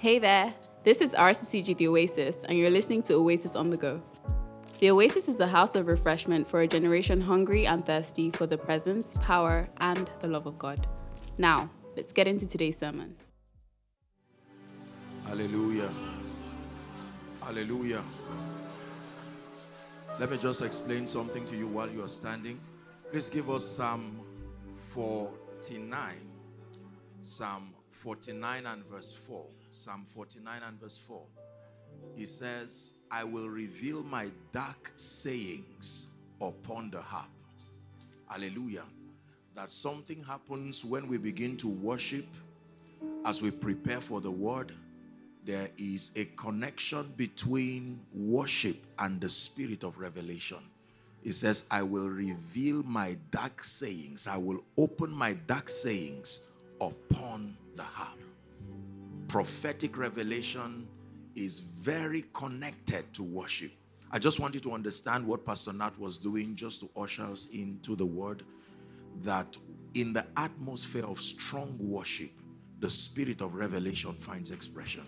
Hey there, this is RCCG The Oasis, and you're listening to Oasis on the Go. The Oasis is a house of refreshment for a generation hungry and thirsty for the presence, power, and the love of God. Now, let's get into today's sermon. Hallelujah. Hallelujah. Let me just explain something to you while you are standing. Please give us Psalm 49. Psalm 49 and verse 4. Psalm 49 and verse 4. He says, I will reveal my dark sayings upon the harp. Hallelujah. That something happens when we begin to worship as we prepare for the word. There is a connection between worship and the spirit of revelation. It says, I will reveal my dark sayings. I will open my dark sayings upon the harp prophetic revelation is very connected to worship. I just want you to understand what Pastor Nat was doing just to usher us into the word that in the atmosphere of strong worship, the spirit of revelation finds expression.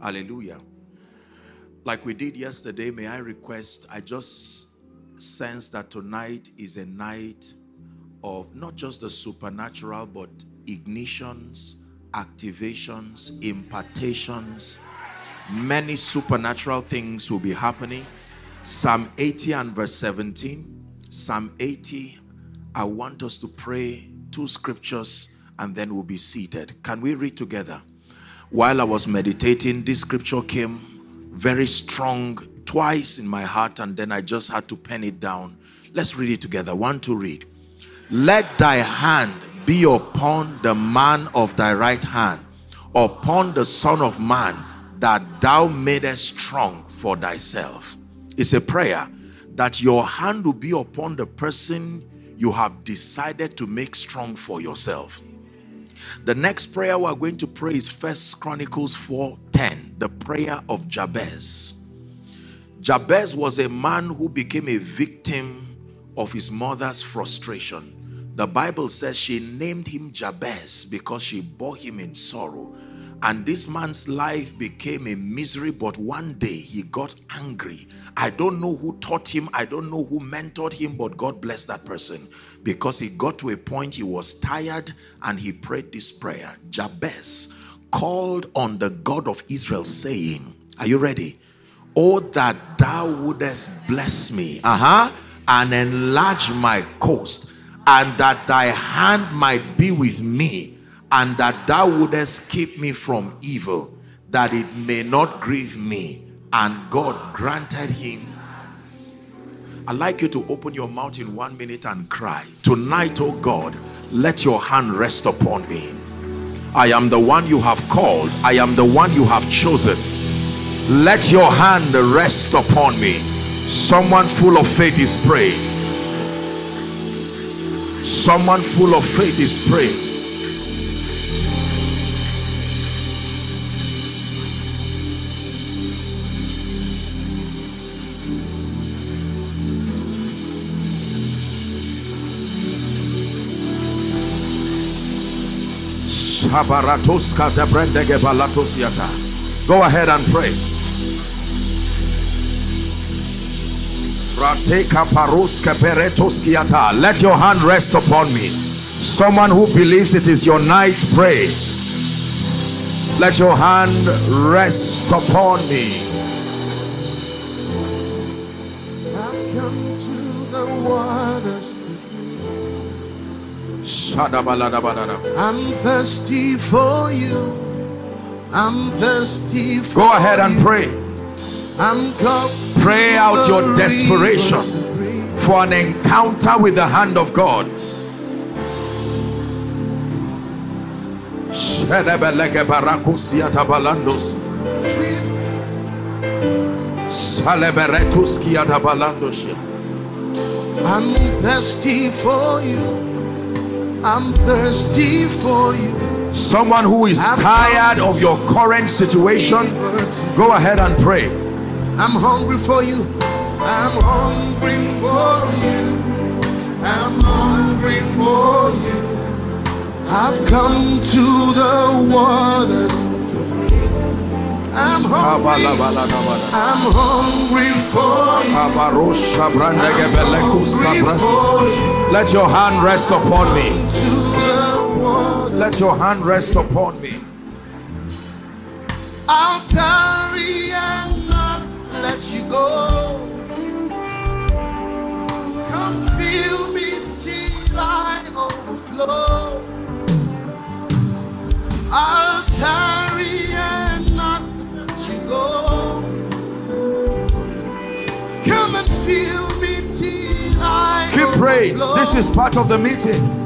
Hallelujah. Like we did yesterday, may I request, I just sense that tonight is a night of not just the supernatural, but ignitions activations, impartations, many supernatural things will be happening. Psalm 80 and verse 17. Psalm 80, I want us to pray two scriptures and then we'll be seated. Can we read together? While I was meditating, this scripture came very strong twice in my heart, and then I just had to pen it down. Let's read it together. One to read. Let thy hand be upon the man of thy right hand, upon the Son of Man, that thou madest strong for thyself. It's a prayer that your hand will be upon the person you have decided to make strong for yourself. The next prayer we're going to pray is First Chronicles 4:10, the prayer of Jabez. Jabez was a man who became a victim of his mother's frustration. The Bible says she named him Jabez because she bore him in sorrow. And this man's life became a misery, but one day he got angry. I don't know who taught him, I don't know who mentored him, but God bless that person because he got to a point he was tired and he prayed this prayer. Jabez called on the God of Israel, saying, Are you ready? Oh, that thou wouldest bless me, uh huh, and enlarge my coast and that thy hand might be with me, and that thou wouldest keep me from evil, that it may not grieve me. And God granted him. I'd like you to open your mouth in one minute and cry. Tonight, oh God, let your hand rest upon me. I am the one you have called, I am the one you have chosen. Let your hand rest upon me. Someone full of faith is praying. Someone full of faith is praying. Go ahead and pray. Let your hand rest upon me. Someone who believes it is your night, pray. Let your hand rest upon me. I'm thirsty for you. I'm thirsty for Go ahead and pray. I'm come Pray out your desperation for an encounter with the hand of God. I'm thirsty for you. I'm thirsty for you. Someone who is tired of your current situation, go ahead and pray. I'm hungry for you. I'm hungry for you. I'm hungry for you. I've come to the waters I'm hungry for you. I'm hungry for you. Let your hand rest upon me. To the water. Let your hand rest upon me. I'll tarry let you go. Come fill me till I overflow. I'll tarry and not let you go. Come and fill me till I Keep praying. This is part of the meeting.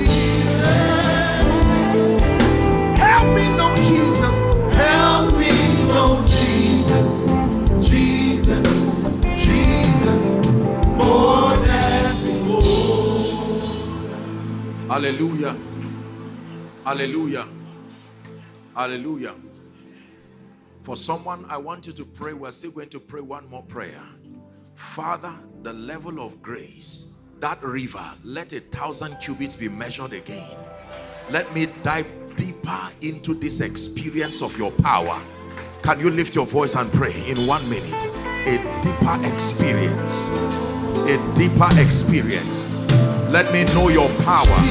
me know Jesus, help me know Jesus, Jesus, Jesus, more than before. Hallelujah. Hallelujah. Hallelujah. For someone, I want you to pray. We're still going to pray one more prayer. Father, the level of grace, that river, let a thousand cubits be measured again. Let me dive deeper into this experience of your power. Can you lift your voice and pray in one minute? A deeper experience. A deeper experience. Let me know your power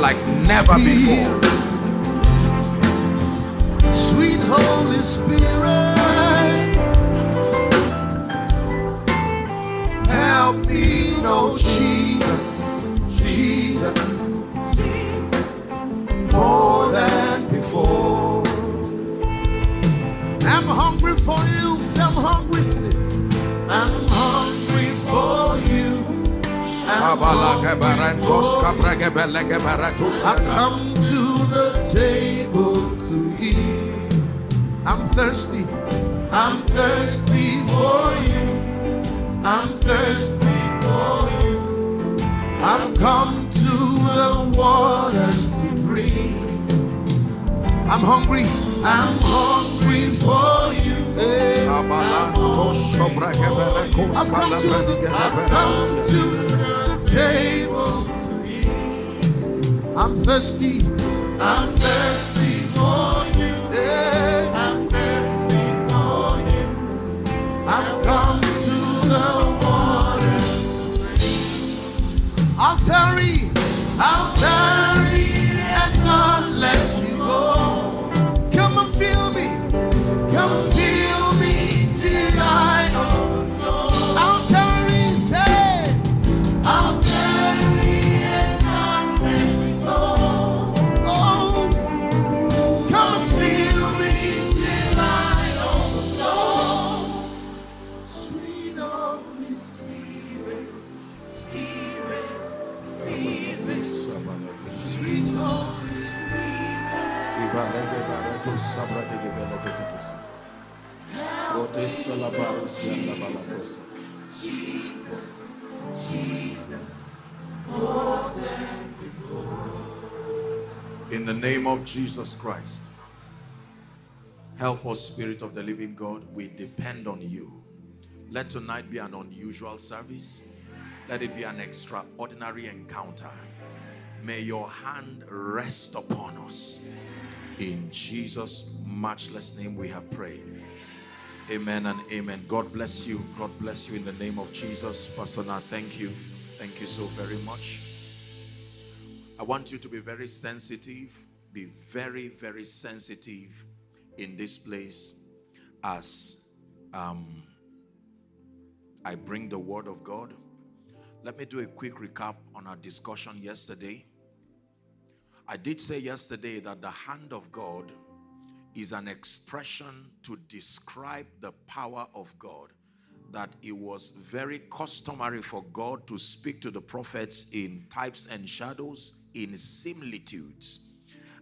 like never before. Sweet Holy Spirit, help me know Jesus, Jesus, before. I'm hungry for you, I'm hungry, I'm hungry for you. I'm hungry for you. I've come to the table to eat. I'm thirsty. I'm thirsty for you. I'm thirsty for you. I've come to the waters to drink. I'm hungry. I'm hungry for you. Hey, I'm hungry for you. I've come to the, I've come to the table to eat. I'm thirsty. I'm thirsty for you. Yeah. I'm thirsty for you. I've come to the water. I'll tarry. I'll name of Jesus Christ, help us, Spirit of the living God. We depend on you. Let tonight be an unusual service. Let it be an extraordinary encounter. May your hand rest upon us. In Jesus' matchless name, we have prayed. Amen and amen. God bless you. God bless you in the name of Jesus. Pastor thank you. Thank you so very much. I want you to be very sensitive. Be very, very sensitive in this place as um, I bring the word of God. Let me do a quick recap on our discussion yesterday. I did say yesterday that the hand of God is an expression to describe the power of God. That it was very customary for God to speak to the prophets in types and shadows, in similitudes.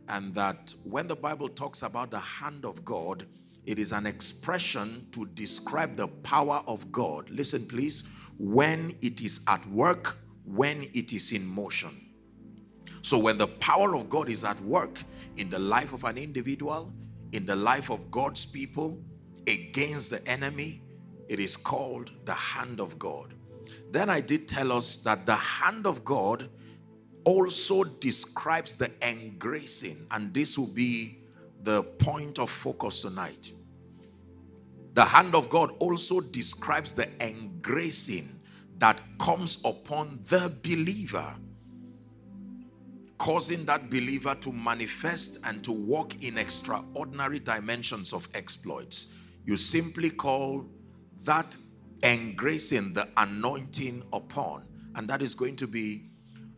And that when the Bible talks about the hand of God, it is an expression to describe the power of God. Listen, please, when it is at work, when it is in motion. So, when the power of God is at work in the life of an individual, in the life of God's people, against the enemy, it is called the hand of God. Then I did tell us that the hand of God also describes the engracing, and this will be the point of focus tonight. The hand of God also describes the engracing that comes upon the believer, causing that believer to manifest and to walk in extraordinary dimensions of exploits. You simply call that engracing the anointing upon, and that is going to be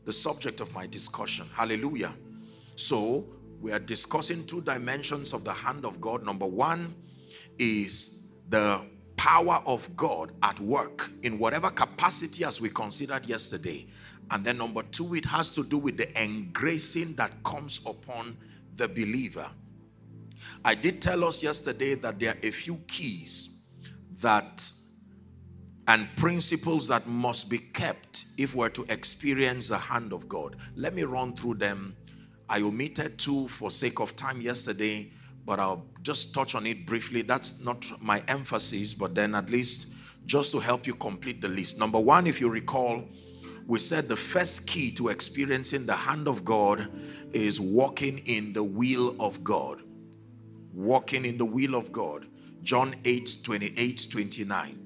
the subject of my discussion. Hallelujah. So, we are discussing two dimensions of the hand of God. Number one is the power of God at work in whatever capacity as we considered yesterday. And then number two, it has to do with the engracing that comes upon the believer. I did tell us yesterday that there are a few keys that and principles that must be kept if we're to experience the hand of God. Let me run through them. I omitted two for sake of time yesterday, but I'll just touch on it briefly. That's not my emphasis, but then at least just to help you complete the list. Number one, if you recall, we said the first key to experiencing the hand of God is walking in the will of God. Walking in the will of God. John 8 28 29.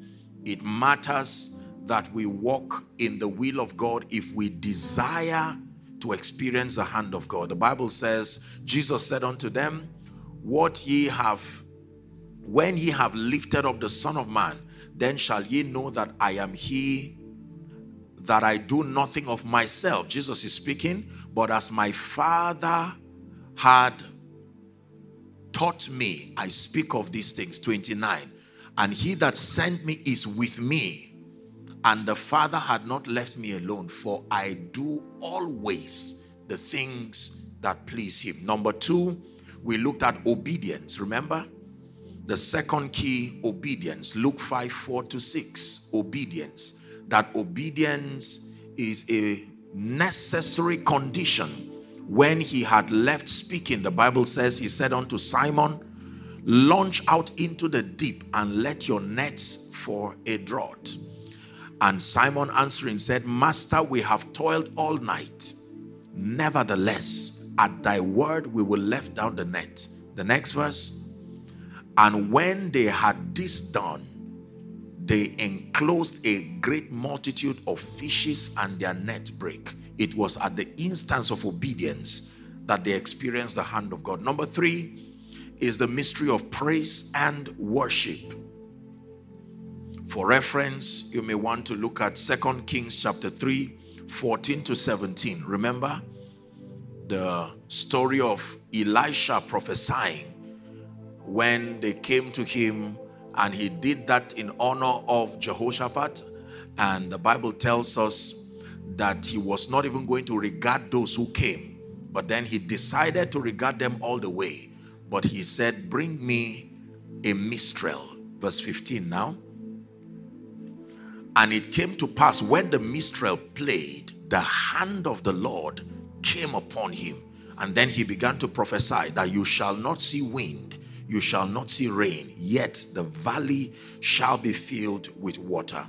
It matters that we walk in the will of God if we desire to experience the hand of God. The Bible says, Jesus said unto them, What ye have, when ye have lifted up the Son of Man, then shall ye know that I am He, that I do nothing of myself. Jesus is speaking, but as my Father had taught me, I speak of these things. 29. And he that sent me is with me. And the Father had not left me alone, for I do always the things that please him. Number two, we looked at obedience. Remember? The second key, obedience. Luke 5 4 to 6. Obedience. That obedience is a necessary condition. When he had left speaking, the Bible says, He said unto Simon, Launch out into the deep and let your nets for a draught. And Simon answering said, Master, we have toiled all night. Nevertheless, at thy word we will let down the net. The next verse. And when they had this done, they enclosed a great multitude of fishes and their net break. It was at the instance of obedience that they experienced the hand of God. Number three, is the mystery of praise and worship. For reference, you may want to look at Second Kings chapter 3, 14 to 17. Remember the story of Elisha prophesying when they came to him and he did that in honor of Jehoshaphat. And the Bible tells us that he was not even going to regard those who came, but then he decided to regard them all the way but he said, Bring me a minstrel. Verse 15 now. And it came to pass when the minstrel played, the hand of the Lord came upon him. And then he began to prophesy that you shall not see wind, you shall not see rain, yet the valley shall be filled with water.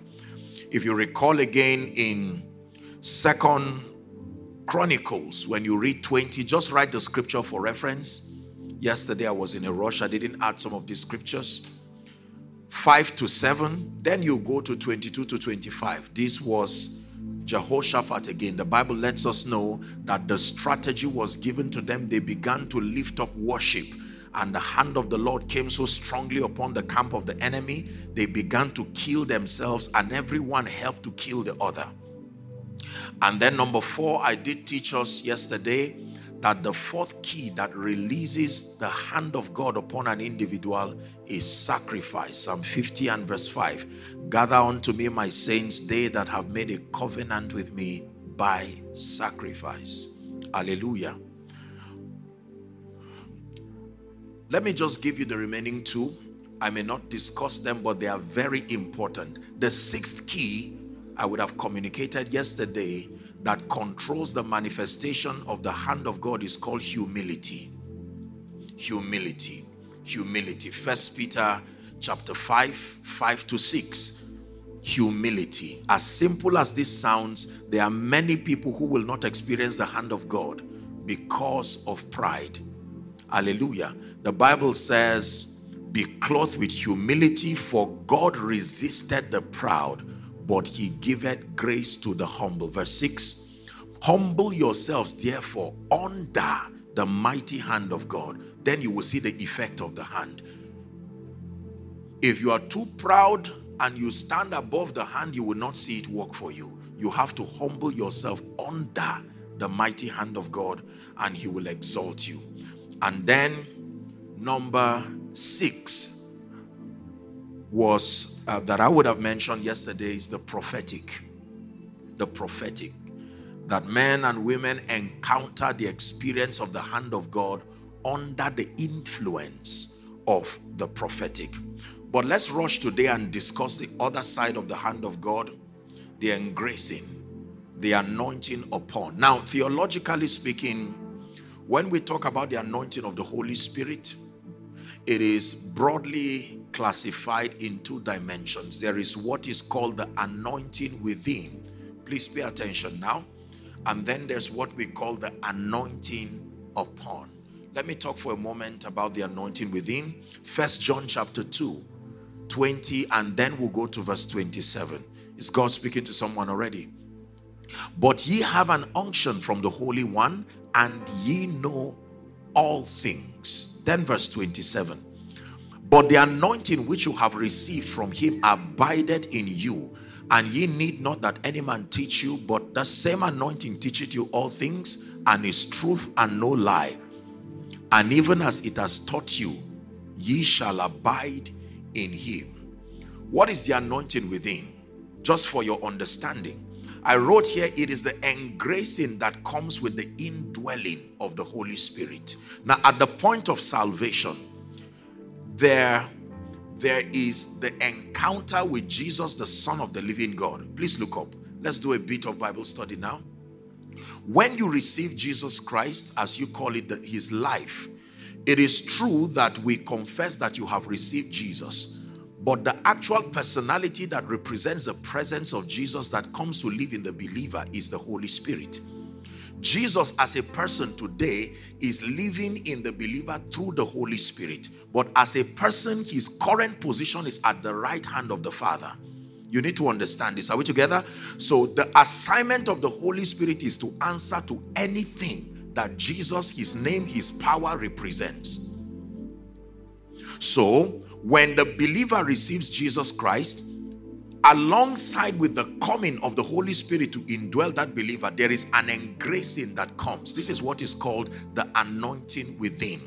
If you recall again in Second Chronicles, when you read 20, just write the scripture for reference. Yesterday I was in a rush. I didn't add some of these scriptures. 5 to 7. Then you go to 22 to 25. This was Jehoshaphat again. The Bible lets us know that the strategy was given to them. They began to lift up worship and the hand of the Lord came so strongly upon the camp of the enemy, they began to kill themselves, and everyone helped to kill the other. And then, number four, I did teach us yesterday that the fourth key that releases the hand of God upon an individual is sacrifice. Psalm 50 and verse 5 Gather unto me, my saints, they that have made a covenant with me by sacrifice. Hallelujah. Let me just give you the remaining two. I may not discuss them, but they are very important. The sixth key I would have communicated yesterday that controls the manifestation of the hand of God is called humility. Humility. Humility. First Peter chapter 5, 5 to 6. Humility. As simple as this sounds, there are many people who will not experience the hand of God because of pride. Hallelujah. The Bible says, Be clothed with humility, for God resisted the proud, but he giveth grace to the humble. Verse 6 Humble yourselves, therefore, under the mighty hand of God. Then you will see the effect of the hand. If you are too proud and you stand above the hand, you will not see it work for you. You have to humble yourself under the mighty hand of God, and He will exalt you. And then, number six was uh, that I would have mentioned yesterday is the prophetic. The prophetic. That men and women encounter the experience of the hand of God under the influence of the prophetic. But let's rush today and discuss the other side of the hand of God the engracing, the anointing upon. Now, theologically speaking, when we talk about the anointing of the Holy Spirit, it is broadly classified in two dimensions. There is what is called the anointing within. Please pay attention now. And then there's what we call the anointing upon. Let me talk for a moment about the anointing within. First John chapter 2, 20, and then we'll go to verse 27. Is God speaking to someone already? But ye have an unction from the Holy One, and ye know all things. Then, verse 27 But the anointing which you have received from him abideth in you, and ye need not that any man teach you, but the same anointing teacheth you all things, and is truth and no lie. And even as it has taught you, ye shall abide in him. What is the anointing within? Just for your understanding. I wrote here, it is the engracing that comes with the indwelling of the Holy Spirit. Now, at the point of salvation, there, there is the encounter with Jesus, the Son of the living God. Please look up. Let's do a bit of Bible study now. When you receive Jesus Christ, as you call it, the, his life, it is true that we confess that you have received Jesus. But the actual personality that represents the presence of Jesus that comes to live in the believer is the Holy Spirit. Jesus, as a person today, is living in the believer through the Holy Spirit. But as a person, his current position is at the right hand of the Father. You need to understand this. Are we together? So, the assignment of the Holy Spirit is to answer to anything that Jesus, his name, his power represents. So, when the believer receives Jesus Christ, alongside with the coming of the Holy Spirit to indwell that believer, there is an engracing that comes. This is what is called the anointing within.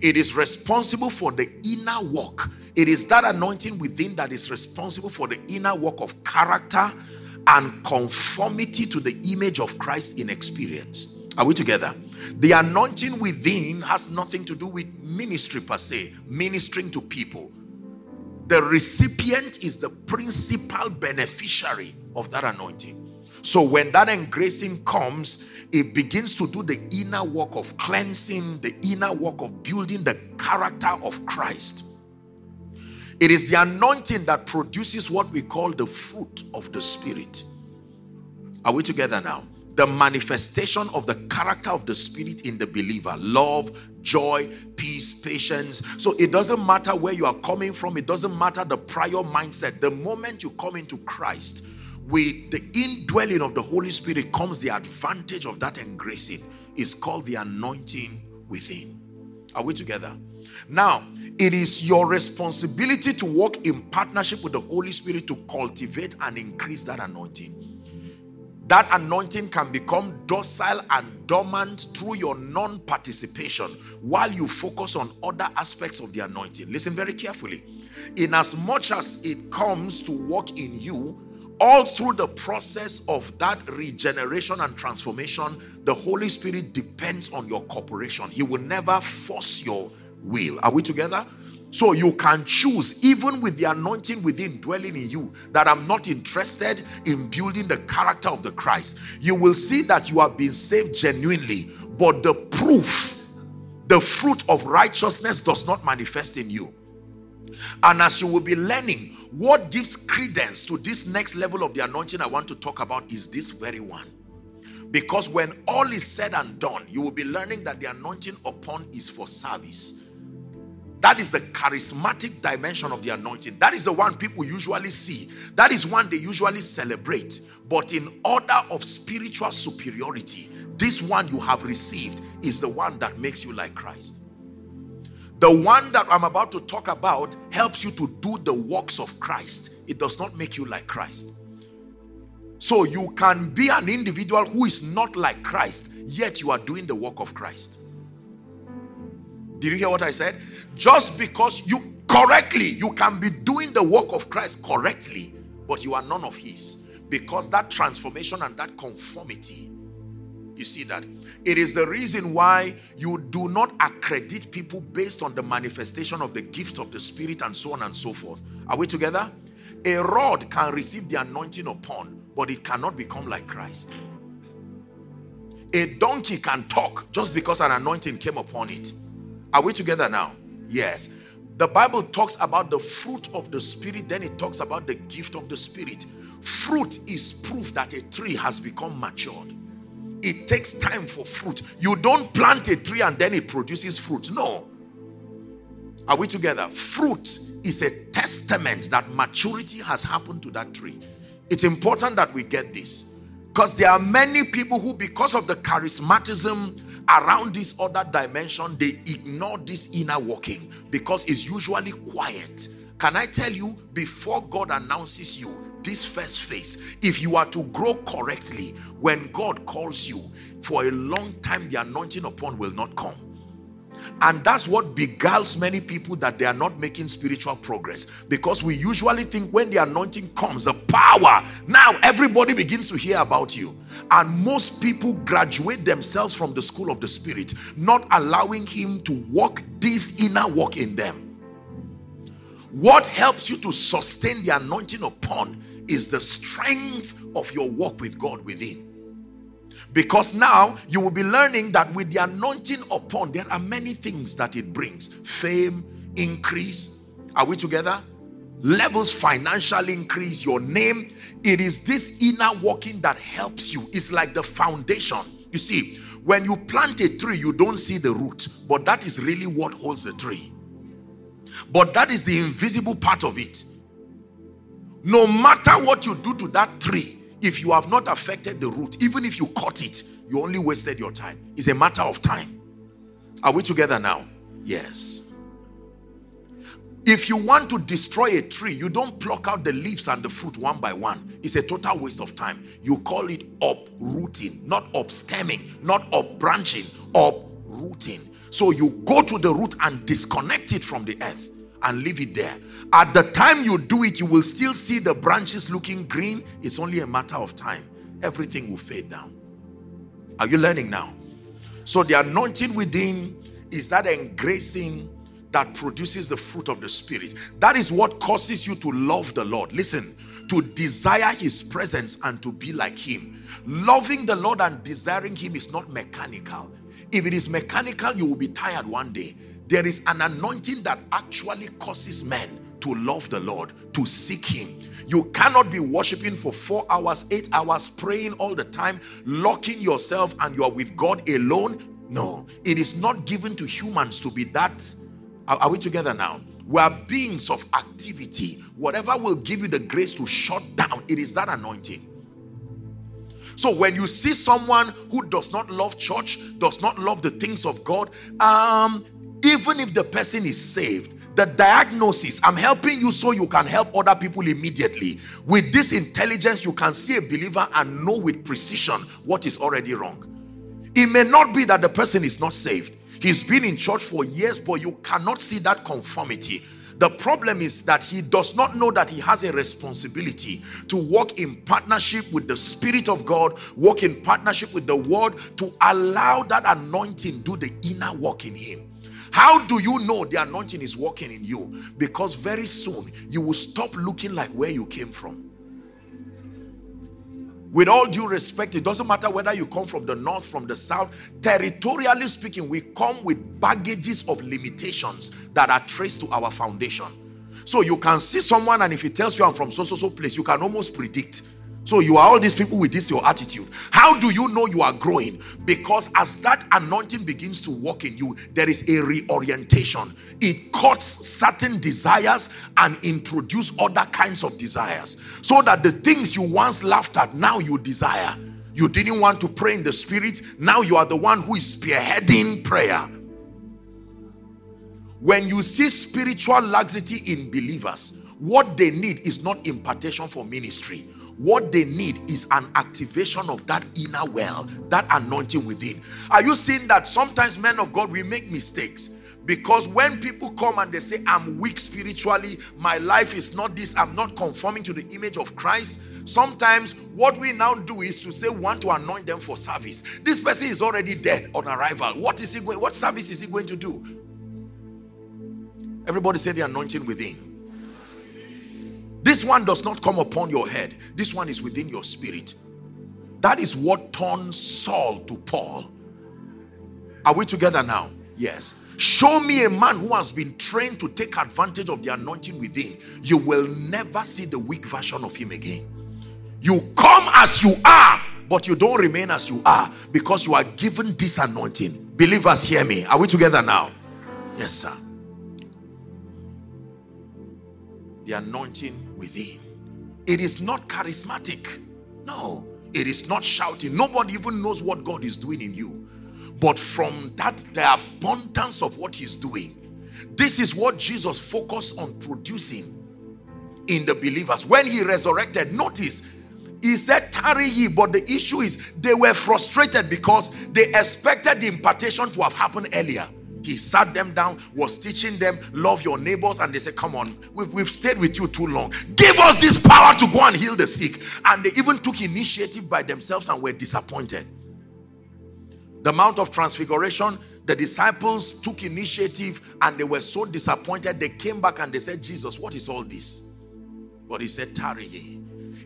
It is responsible for the inner work. It is that anointing within that is responsible for the inner work of character and conformity to the image of Christ in experience. Are we together? The anointing within has nothing to do with ministry per se, ministering to people. The recipient is the principal beneficiary of that anointing. So when that engracing comes, it begins to do the inner work of cleansing, the inner work of building the character of Christ. It is the anointing that produces what we call the fruit of the Spirit. Are we together now? The manifestation of the character of the Spirit in the believer love, joy, peace, patience. So it doesn't matter where you are coming from, it doesn't matter the prior mindset. The moment you come into Christ, with the indwelling of the Holy Spirit comes the advantage of that engracing. It's called the anointing within. Are we together? Now, it is your responsibility to walk in partnership with the Holy Spirit to cultivate and increase that anointing that anointing can become docile and dormant through your non participation while you focus on other aspects of the anointing. Listen very carefully. In as much as it comes to work in you, all through the process of that regeneration and transformation, the Holy Spirit depends on your cooperation. He will never force your will. Are we together? So you can choose, even with the anointing within dwelling in you, that I'm not interested in building the character of the Christ. You will see that you have been saved genuinely, but the proof, the fruit of righteousness does not manifest in you. And as you will be learning, what gives credence to this next level of the anointing I want to talk about is this very one. Because when all is said and done, you will be learning that the anointing upon is for service that is the charismatic dimension of the anointing. That is the one people usually see. That is one they usually celebrate. But in order of spiritual superiority, this one you have received is the one that makes you like Christ. The one that I'm about to talk about helps you to do the works of Christ. It does not make you like Christ. So you can be an individual who is not like Christ, yet you are doing the work of Christ. Did you hear what I said? Just because you correctly, you can be doing the work of Christ correctly, but you are none of His. Because that transformation and that conformity, you see that? It is the reason why you do not accredit people based on the manifestation of the gift of the Spirit and so on and so forth. Are we together? A rod can receive the anointing upon, but it cannot become like Christ. A donkey can talk just because an anointing came upon it. Are we together now? Yes. The Bible talks about the fruit of the Spirit, then it talks about the gift of the Spirit. Fruit is proof that a tree has become matured. It takes time for fruit. You don't plant a tree and then it produces fruit. No. Are we together? Fruit is a testament that maturity has happened to that tree. It's important that we get this because there are many people who, because of the charismatism around this other dimension, they ignore this inner working because it's usually quiet. Can I tell you, before God announces you, this first phase, if you are to grow correctly, when God calls you, for a long time the anointing upon will not come. And that's what beguiles many people that they are not making spiritual progress. Because we usually think when the anointing comes, the power, now everybody begins to hear about you. And most people graduate themselves from the school of the Spirit, not allowing Him to walk this inner work in them. What helps you to sustain the anointing upon is the strength of your walk with God within. Because now you will be learning that with the anointing upon, there are many things that it brings fame, increase. Are we together? Levels, financial increase, your name. It is this inner working that helps you. It's like the foundation. You see, when you plant a tree, you don't see the root, but that is really what holds the tree. But that is the invisible part of it. No matter what you do to that tree, if you have not affected the root, even if you cut it, you only wasted your time. It's a matter of time. Are we together now? Yes. If you want to destroy a tree, you don't pluck out the leaves and the fruit one by one. It's a total waste of time. You call it uprooting, not upstemming, not upbranching, uprooting. So you go to the root and disconnect it from the earth and leave it there. At the time you do it, you will still see the branches looking green. It's only a matter of time. Everything will fade down. Are you learning now? So the anointing within is that engracing that produces the fruit of the spirit. That is what causes you to love the Lord. Listen, to desire his presence and to be like him. Loving the Lord and desiring him is not mechanical. If it is mechanical, you will be tired one day. There is an anointing that actually causes men to love the Lord, to seek Him. You cannot be worshiping for four hours, eight hours, praying all the time, locking yourself, and you are with God alone. No, it is not given to humans to be that. Are, are we together now? We are beings of activity. Whatever will give you the grace to shut down, it is that anointing. So when you see someone who does not love church, does not love the things of God, um, even if the person is saved, the diagnosis i'm helping you so you can help other people immediately. With this intelligence you can see a believer and know with precision what is already wrong. It may not be that the person is not saved. He's been in church for years but you cannot see that conformity. The problem is that he does not know that he has a responsibility to walk in partnership with the Spirit of God, walk in partnership with the Word to allow that anointing do the inner work in him. How do you know the anointing is working in you? Because very soon you will stop looking like where you came from. With all due respect, it doesn't matter whether you come from the north, from the south. Territorially speaking, we come with baggages of limitations that are traced to our foundation. So you can see someone, and if he tells you I'm from so so so place, you can almost predict so you are all these people with this your attitude. How do you know you are growing? Because as that anointing begins to work in you, there is a reorientation. It cuts certain desires and introduce other kinds of desires. So that the things you once laughed at, now you desire. You didn't want to pray in the spirit, now you are the one who is spearheading prayer. When you see spiritual laxity in believers, what they need is not impartation for ministry what they need is an activation of that inner well, that anointing within. Are you seeing that sometimes men of God we make mistakes? Because when people come and they say, I'm weak spiritually, my life is not this, I'm not conforming to the image of Christ. Sometimes what we now do is to say, want to anoint them for service. This person is already dead on arrival. What is he going? What service is he going to do? Everybody say the anointing within. This one does not come upon your head. This one is within your spirit. That is what turned Saul to Paul. Are we together now? Yes. Show me a man who has been trained to take advantage of the anointing within. You will never see the weak version of him again. You come as you are, but you don't remain as you are because you are given this anointing. Believers, hear me. Are we together now? Yes, sir. The anointing within. It is not charismatic. No, it is not shouting. Nobody even knows what God is doing in you. But from that, the abundance of what He's doing, this is what Jesus focused on producing in the believers. When He resurrected, notice he said, Tarry ye, but the issue is they were frustrated because they expected the impartation to have happened earlier. He sat them down, was teaching them, love your neighbors, and they said, Come on, we've, we've stayed with you too long. Give us this power to go and heal the sick. And they even took initiative by themselves and were disappointed. The Mount of Transfiguration, the disciples took initiative and they were so disappointed. They came back and they said, Jesus, what is all this? But he said, Tarry ye.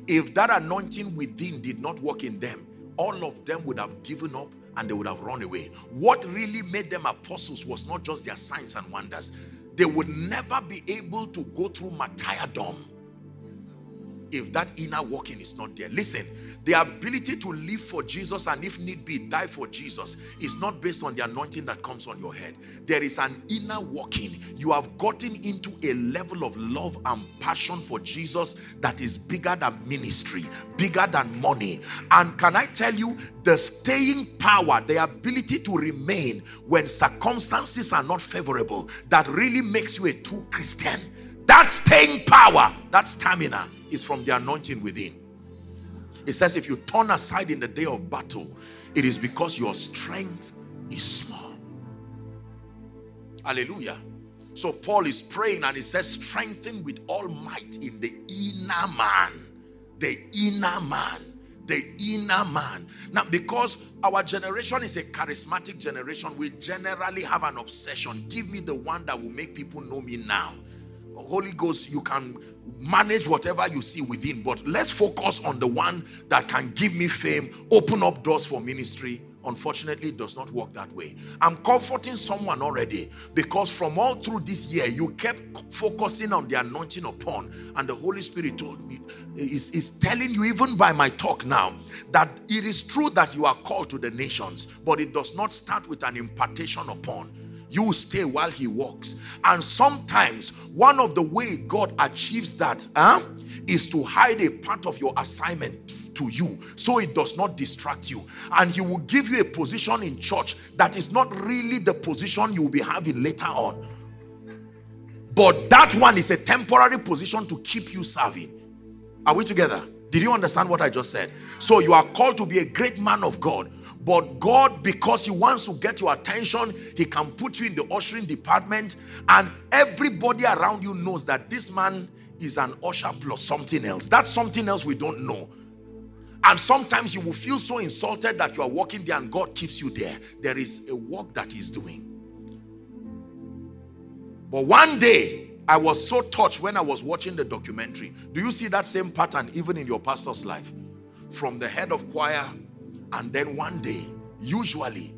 If that anointing within did not work in them, all of them would have given up and they would have run away. What really made them apostles was not just their signs and wonders. They would never be able to go through martyrdom if that inner working is not there. Listen, the ability to live for Jesus and if need be die for Jesus is not based on the anointing that comes on your head. There is an inner working. You have gotten into a level of love and passion for Jesus that is bigger than ministry, bigger than money. And can I tell you, the staying power, the ability to remain when circumstances are not favorable, that really makes you a true Christian. That staying power, that stamina is from the anointing within. It says, if you turn aside in the day of battle, it is because your strength is small. Hallelujah. So Paul is praying and he says, strengthen with all might in the inner man. The inner man. The inner man. Now, because our generation is a charismatic generation, we generally have an obsession. Give me the one that will make people know me now. Holy Ghost, you can manage whatever you see within, but let's focus on the one that can give me fame, open up doors for ministry. Unfortunately, it does not work that way. I'm comforting someone already because from all through this year, you kept focusing on the anointing upon, and the Holy Spirit told me, is, is telling you, even by my talk now, that it is true that you are called to the nations, but it does not start with an impartation upon you stay while he walks. And sometimes one of the way God achieves that huh, is to hide a part of your assignment to you so it does not distract you. And he will give you a position in church that is not really the position you will be having later on. But that one is a temporary position to keep you serving. Are we together? Did you understand what I just said? So you are called to be a great man of God but God, because He wants to get your attention, He can put you in the ushering department, and everybody around you knows that this man is an usher plus something else. That's something else we don't know. And sometimes you will feel so insulted that you are walking there and God keeps you there. There is a work that He's doing. But one day, I was so touched when I was watching the documentary. Do you see that same pattern even in your pastor's life? From the head of choir, and then one day, usually,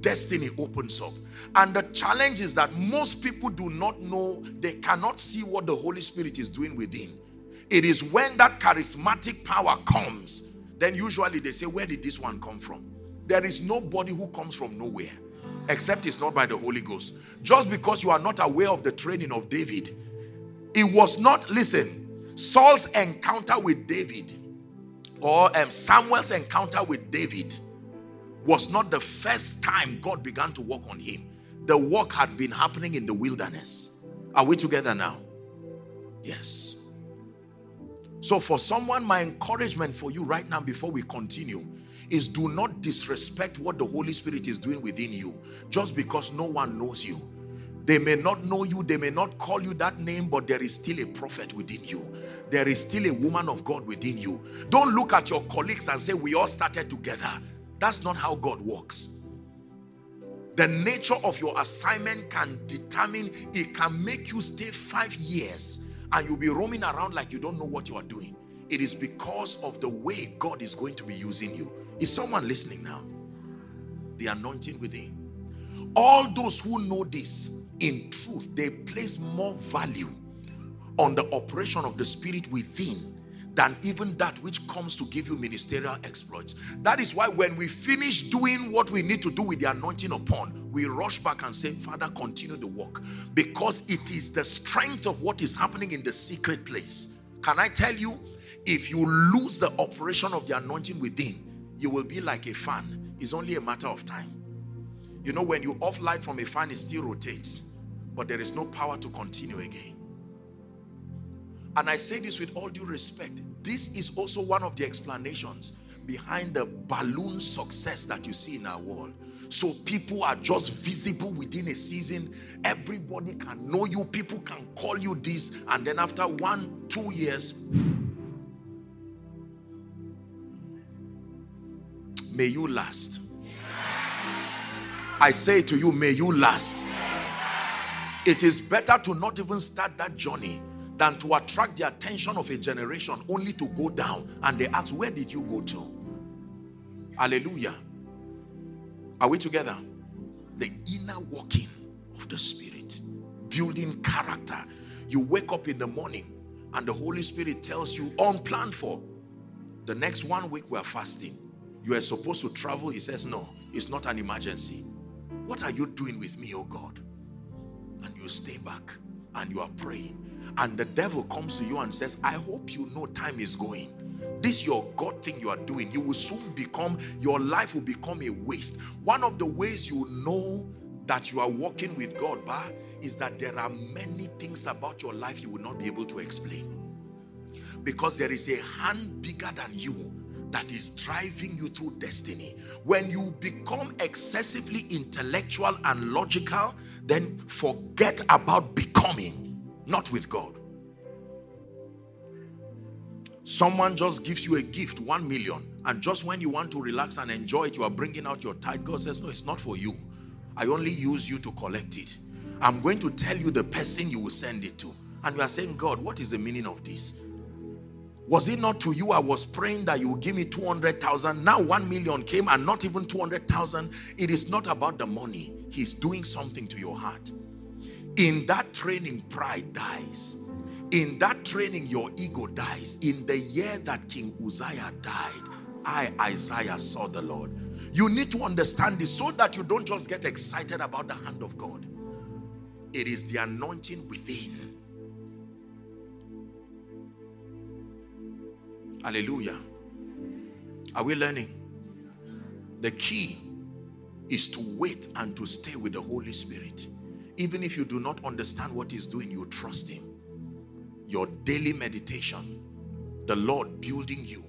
destiny opens up. And the challenge is that most people do not know, they cannot see what the Holy Spirit is doing within. It is when that charismatic power comes, then usually they say, Where did this one come from? There is nobody who comes from nowhere except it's not by the Holy Ghost. Just because you are not aware of the training of David, it was not, listen, Saul's encounter with David or um, Samuel's encounter with David was not the first time God began to work on him. The work had been happening in the wilderness. Are we together now? Yes. So, for someone, my encouragement for you right now before we continue is do not disrespect what the Holy Spirit is doing within you just because no one knows you. They may not know you, they may not call you that name, but there is still a prophet within you. There is still a woman of God within you. Don't look at your colleagues and say, We all started together. That's not how God works. The nature of your assignment can determine, it can make you stay five years and you'll be roaming around like you don't know what you are doing. It is because of the way God is going to be using you. Is someone listening now? The anointing within. All those who know this, in truth, they place more value on the operation of the Spirit within than even that which comes to give you ministerial exploits. That is why when we finish doing what we need to do with the anointing upon, we rush back and say, Father, continue the work. Because it is the strength of what is happening in the secret place. Can I tell you, if you lose the operation of the anointing within, you will be like a fan. It's only a matter of time. You know, when you off light from a fan, it still rotates, but there is no power to continue again. And I say this with all due respect. This is also one of the explanations behind the balloon success that you see in our world. So people are just visible within a season. Everybody can know you. People can call you this. And then after one, two years, may you last. I say to you, may you last. It is better to not even start that journey than to attract the attention of a generation only to go down and they ask, Where did you go to? Hallelujah. Are we together? The inner working of the Spirit, building character. You wake up in the morning and the Holy Spirit tells you, unplanned for, the next one week we're fasting. You are supposed to travel. He says, No, it's not an emergency. What are you doing with me, oh God? And you stay back and you are praying. And the devil comes to you and says, I hope you know time is going. This your God thing you are doing. You will soon become, your life will become a waste. One of the ways you know that you are walking with God, bah, is that there are many things about your life you will not be able to explain. Because there is a hand bigger than you that is driving you through destiny. When you become excessively intellectual and logical, then forget about becoming, not with God. Someone just gives you a gift, one million, and just when you want to relax and enjoy it, you are bringing out your tithe. God says, No, it's not for you. I only use you to collect it. I'm going to tell you the person you will send it to. And you are saying, God, what is the meaning of this? Was it not to you I was praying that you would give me 200,000? Now 1 million came and not even 200,000. It is not about the money. He's doing something to your heart. In that training, pride dies. In that training, your ego dies. In the year that King Uzziah died, I, Isaiah, saw the Lord. You need to understand this so that you don't just get excited about the hand of God. It is the anointing within Hallelujah. Are we learning? The key is to wait and to stay with the Holy Spirit. Even if you do not understand what He's doing, you trust Him. Your daily meditation, the Lord building you.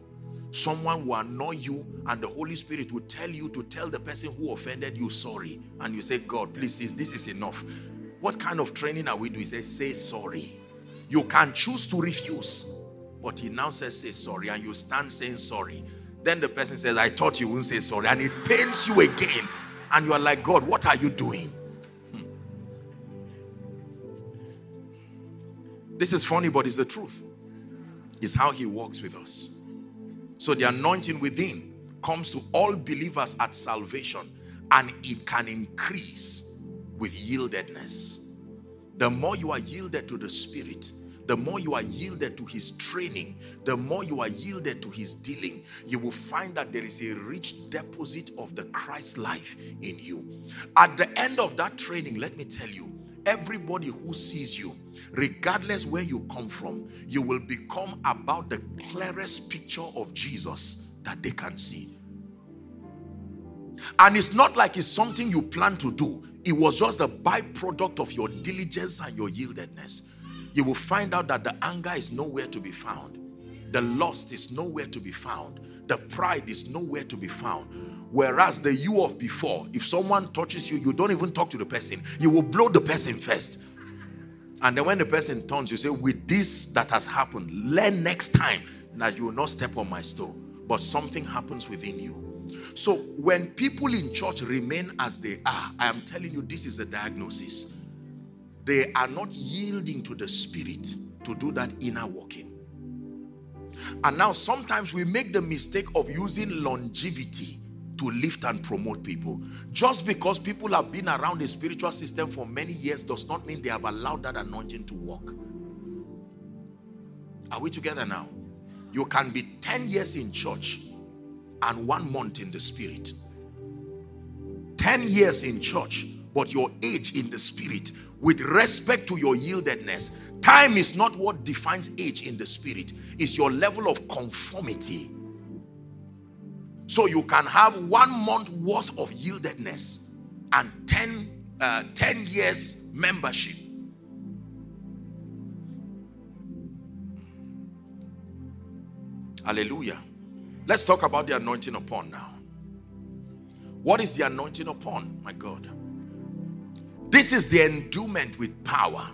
Someone will annoy you, and the Holy Spirit will tell you to tell the person who offended you sorry. And you say, God, please, this is enough. What kind of training are we doing? He says, say sorry. You can choose to refuse. But he now says, say sorry, and you stand saying sorry. Then the person says, I thought you wouldn't say sorry. And it pains you again. And you are like, God, what are you doing? Hmm. This is funny, but it's the truth. It's how he walks with us. So the anointing within comes to all believers at salvation and it can increase with yieldedness. The more you are yielded to the Spirit, the more you are yielded to his training, the more you are yielded to his dealing, you will find that there is a rich deposit of the Christ life in you. At the end of that training, let me tell you, everybody who sees you, regardless where you come from, you will become about the clearest picture of Jesus that they can see. And it's not like it's something you plan to do, it was just a byproduct of your diligence and your yieldedness. You will find out that the anger is nowhere to be found, the lust is nowhere to be found, the pride is nowhere to be found. Whereas the you of before, if someone touches you, you don't even talk to the person, you will blow the person first. And then when the person turns, you say, With this that has happened, learn next time that you will not step on my store. But something happens within you. So when people in church remain as they are, I am telling you, this is the diagnosis. They are not yielding to the spirit to do that inner working. And now sometimes we make the mistake of using longevity to lift and promote people. Just because people have been around the spiritual system for many years does not mean they have allowed that anointing to work. Are we together now? You can be 10 years in church and one month in the spirit. 10 years in church, but your age in the spirit, with respect to your yieldedness, time is not what defines age in the spirit, it's your level of conformity. So you can have one month worth of yieldedness and 10, uh, 10 years membership. Hallelujah. Let's talk about the anointing upon now. What is the anointing upon, my God? This is the endowment with power.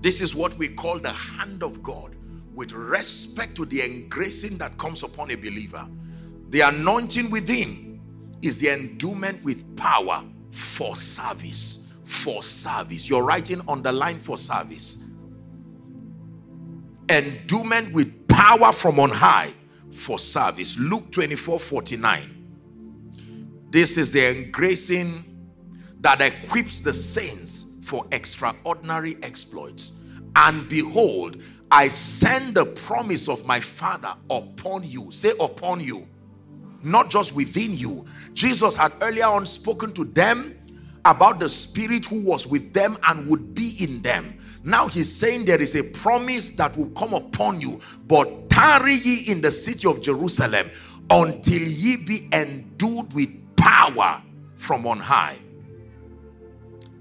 This is what we call the hand of God with respect to the engracing that comes upon a believer. The anointing within is the endowment with power for service. For service. You're writing on the line for service. Endowment with power from on high for service. Luke 24 49. This is the engracing that equips the saints for extraordinary exploits. And behold, I send the promise of my Father upon you. Say, upon you. Not just within you. Jesus had earlier on spoken to them about the Spirit who was with them and would be in them. Now he's saying there is a promise that will come upon you, but tarry ye in the city of Jerusalem until ye be endued with power from on high.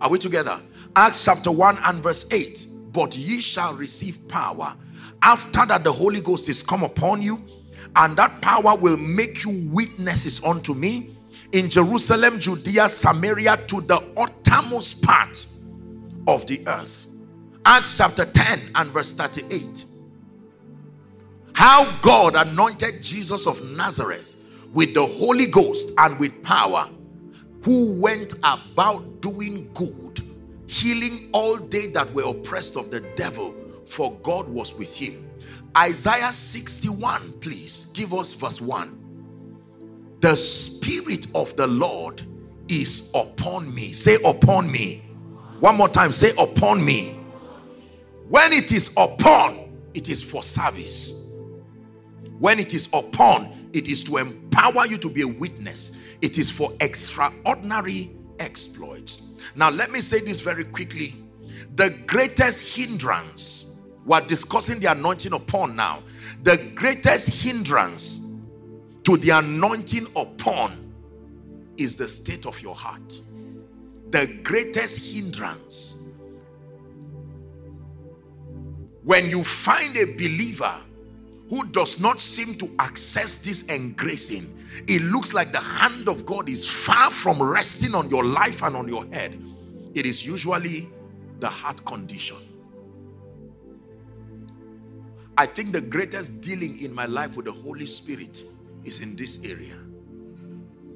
Are we together? Acts chapter 1 and verse 8. But ye shall receive power after that the Holy Ghost is come upon you, and that power will make you witnesses unto me in Jerusalem, Judea, Samaria, to the uttermost part of the earth. Acts chapter 10 and verse 38. How God anointed Jesus of Nazareth with the Holy Ghost and with power, who went about doing good, healing all they that were oppressed of the devil, for God was with him. Isaiah 61, please give us verse 1. The Spirit of the Lord is upon me. Say, upon me. One more time, say, upon me when it is upon, it is for service. When it is upon, it is to empower you to be a witness. It is for extraordinary exploits. Now, let me say this very quickly. The greatest hindrance, we're discussing the anointing upon now. The greatest hindrance to the anointing upon is the state of your heart. The greatest hindrance when you find a believer who does not seem to access this engracing, it looks like the hand of God is far from resting on your life and on your head. It is usually the heart condition. I think the greatest dealing in my life with the Holy Spirit is in this area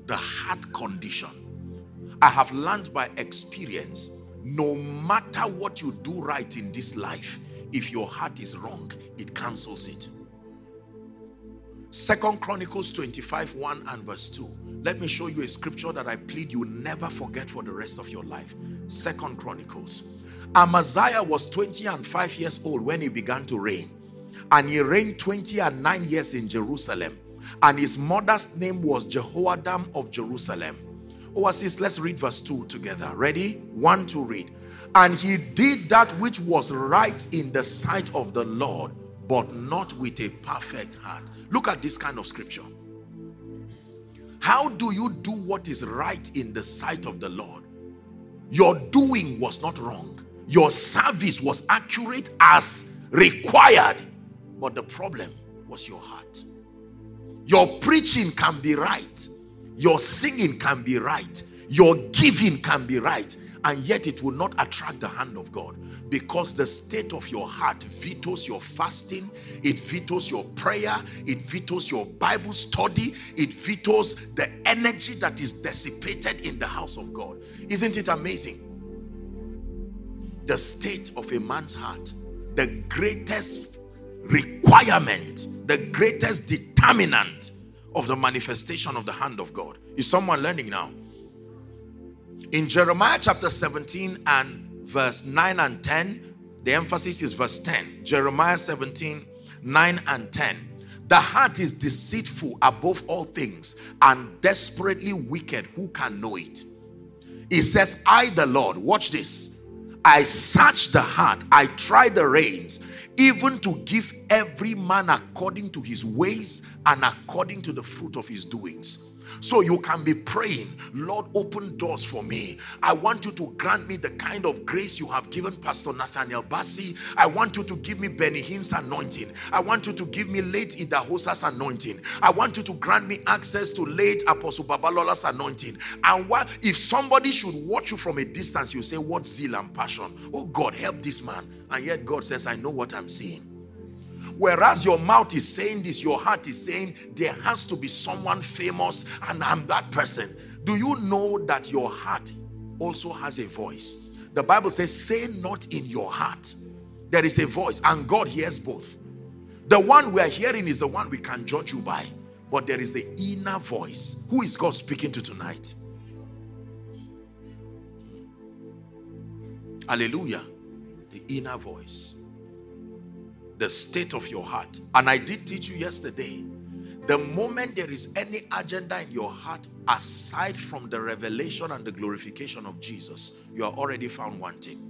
the heart condition. I have learned by experience no matter what you do right in this life, if your heart is wrong, it cancels it. Second Chronicles 25, 1 and verse 2. Let me show you a scripture that I plead you never forget for the rest of your life. Second Chronicles. Amaziah was 20 and 5 years old when he began to reign. And he reigned 20 and 9 years in Jerusalem. And his mother's name was Jehoaddan of Jerusalem. Oh, Oasis, let's read verse 2 together. Ready? One to read. And he did that which was right in the sight of the Lord, but not with a perfect heart. Look at this kind of scripture. How do you do what is right in the sight of the Lord? Your doing was not wrong. Your service was accurate as required. But the problem was your heart. Your preaching can be right. Your singing can be right. Your giving can be right and yet it will not attract the hand of God because the state of your heart vetoes your fasting, it vetoes your prayer, it vetoes your Bible study, it vetoes the energy that is dissipated in the house of God. Isn't it amazing? The state of a man's heart, the greatest requirement, the greatest determinant of the manifestation of the hand of God. Is someone learning now? In Jeremiah chapter 17 and verse 9 and 10, the emphasis is verse 10. Jeremiah 17, 9 and 10. The heart is deceitful above all things and desperately wicked. Who can know it? It says, I, the Lord, watch this. I search the heart, I try the reins, even to give every man according to his ways and according to the fruit of his doings. So you can be praying, Lord, open doors for me. I want you to grant me the kind of grace you have given Pastor Nathaniel Bassey. I want you to give me Benny Hinn's anointing. I want you to give me late Idahosa's anointing. I want you to grant me access to late Apostle Babalola's anointing. And what if somebody should watch you from a distance, you say, What zeal and passion? Oh God, help this man. And yet God says, I know what I'm seeing. Whereas your mouth is saying this, your heart is saying there has to be someone famous and I'm that person. Do you know that your heart also has a voice? The Bible says, Say not in your heart. There is a voice, and God hears both. The one we are hearing is the one we can judge you by, but there is the inner voice. Who is God speaking to tonight? Hallelujah. The inner voice the state of your heart. And I did teach you yesterday. The moment there is any agenda in your heart aside from the revelation and the glorification of Jesus, you are already found wanting.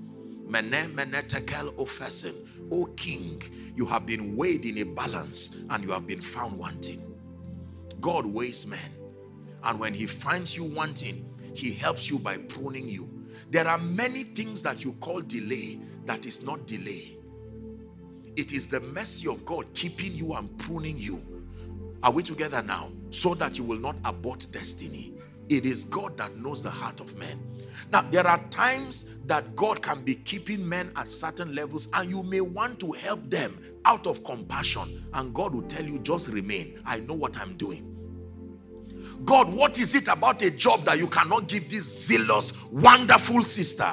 Mene tekel upharsin. O king, you have been weighed in a balance and you have been found wanting. God weighs men. And when he finds you wanting, he helps you by pruning you. There are many things that you call delay that is not delay it is the mercy of God keeping you and pruning you. Are we together now? So that you will not abort destiny. It is God that knows the heart of men. Now, there are times that God can be keeping men at certain levels, and you may want to help them out of compassion. And God will tell you, just remain. I know what I'm doing. God, what is it about a job that you cannot give this zealous, wonderful sister?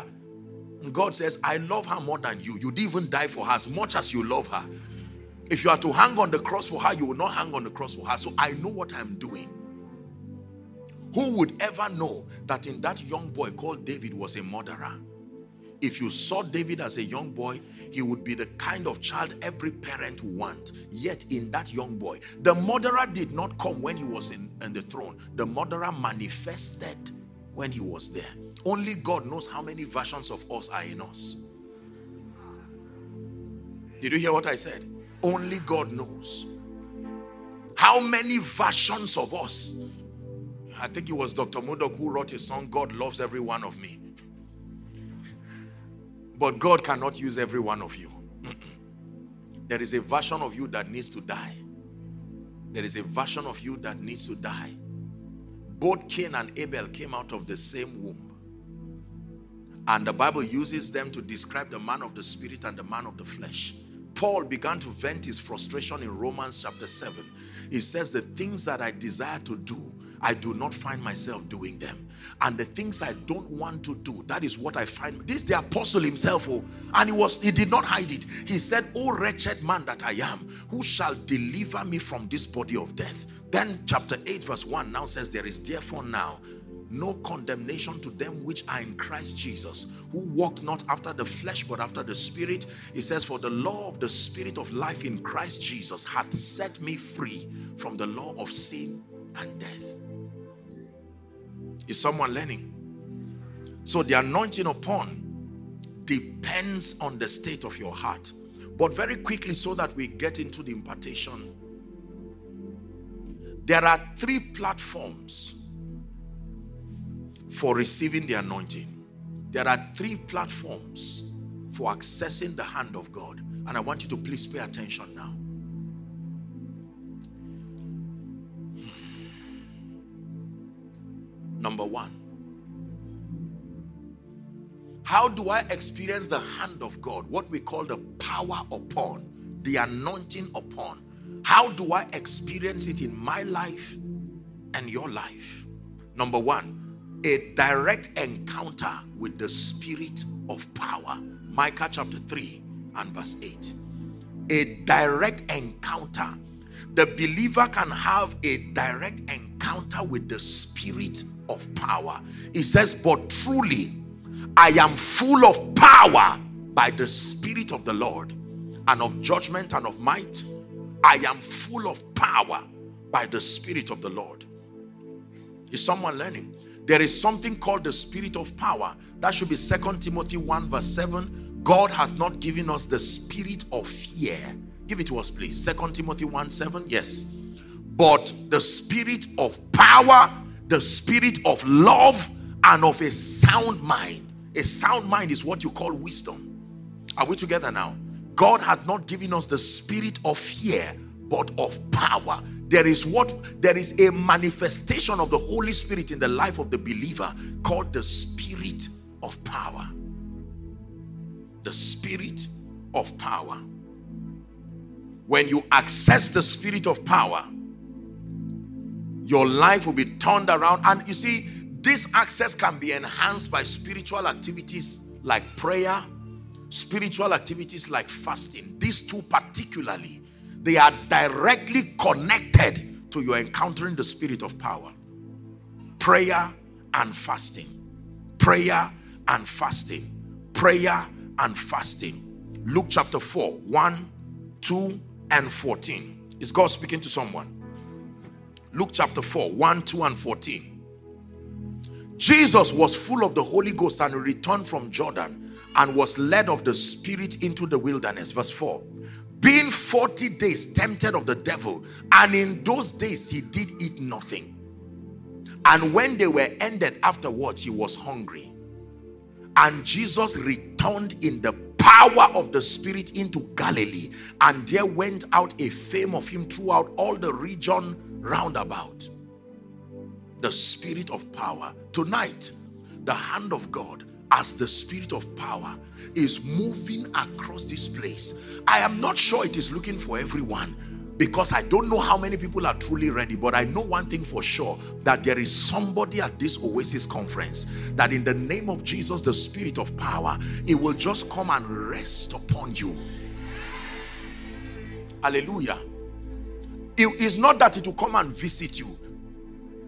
God says, I love her more than you. You didn't even die for her as much as you love her. If you are to hang on the cross for her, you will not hang on the cross for her. So I know what I'm doing. Who would ever know that in that young boy called David was a murderer? If you saw David as a young boy, he would be the kind of child every parent would want. Yet in that young boy, the murderer did not come when he was in, in the throne. The murderer manifested when he was there. Only God knows how many versions of us are in us. Did you hear what I said? Only God knows. How many versions of us? I think it was Dr. Murdock who wrote a song, God loves every one of me. But God cannot use every one of you. there is a version of you that needs to die. There is a version of you that needs to die. Both Cain and Abel came out of the same womb. And the Bible uses them to describe the man of the spirit and the man of the flesh. Paul began to vent his frustration in Romans chapter 7. He says, The things that I desire to do, I do not find myself doing them. And the things I don't want to do, that is what I find. This is the apostle himself, oh, and he was he did not hide it. He said, Oh wretched man that I am, who shall deliver me from this body of death? Then chapter 8, verse 1 now says, There is therefore now no condemnation to them which are in Christ Jesus, who walk not after the flesh but after the spirit. He says, For the law of the spirit of life in Christ Jesus hath set me free from the law of sin and death. Is someone learning? So the anointing upon depends on the state of your heart. But very quickly, so that we get into the impartation, there are three platforms for receiving the anointing. There are three platforms for accessing the hand of God. And I want you to please pay attention now. Hmm. Number one, how do I experience the hand of God? What we call the power upon, the anointing upon. How do I experience it in my life and your life? Number one, a direct encounter with the spirit of power. Micah chapter 3 and verse 8. A direct encounter. The believer can have a direct encounter with the spirit of power. He says, But truly, I am full of power by the spirit of the Lord and of judgment and of might. I am full of power by the spirit of the Lord. Is someone learning? There is something called the spirit of power. That should be Second Timothy 1, verse 7. God has not given us the spirit of fear. Give it to us, please. Second Timothy 1 7. Yes. But the spirit of power, the spirit of love, and of a sound mind. A sound mind is what you call wisdom. Are we together now? God has not given us the spirit of fear, but of power there is what there is a manifestation of the Holy Spirit in the life of the believer called the spirit of power. The spirit of power. When you access the spirit of power, your life will be turned around. And you see, this access can be enhanced by spiritual activities like prayer, spiritual activities like fasting. These two, particularly, they are directly connected to your encountering the spirit of power. Prayer and fasting. Prayer and fasting. Prayer and fasting. Luke chapter 4 1, 2, and 14. Is God speaking to someone? Luke chapter 4 1, 2, and 14. Jesus was full of the Holy Ghost and returned from Jordan and was led of the Spirit into the wilderness. Verse 4 being 40 days tempted of the devil, and in those days he did eat nothing. And when they were ended afterwards, he was hungry. And Jesus returned in the power of the Spirit into Galilee, and there went out a fame of him throughout all the region round about. The Spirit of power. Tonight, the hand of God as the spirit of power is moving across this place. I am not sure it is looking for everyone because I don't know how many people are truly ready, but I know one thing for sure that there is somebody at this Oasis conference that in the name of Jesus, the spirit of power, it will just come and rest upon you. Hallelujah. It is not that it will come and visit you,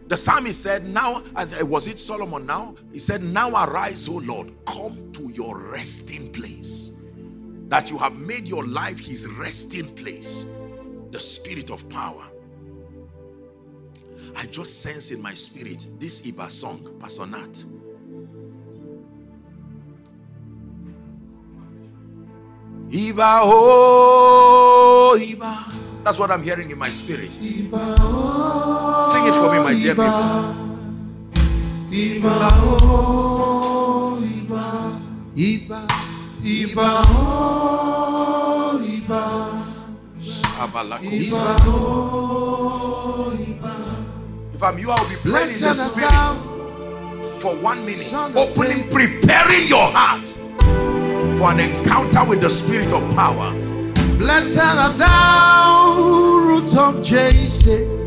the psalmist said, Now, was it Solomon now? He said, Now arise, O Lord, come to your resting place. That you have made your life his resting place. The spirit of power. I just sense in my spirit this Iba song, Pastor Nat. Iba, oh, Iba. That's what I'm hearing in my spirit. Sing it for me, my dear people. Iba, Iba, Iba, Iba, Iba, Iba, Iba. If I'm you, I will be praying in the spirit for one minute, opening, preparing your heart for an encounter with the spirit of power. Blessed are thou, root of Jesse.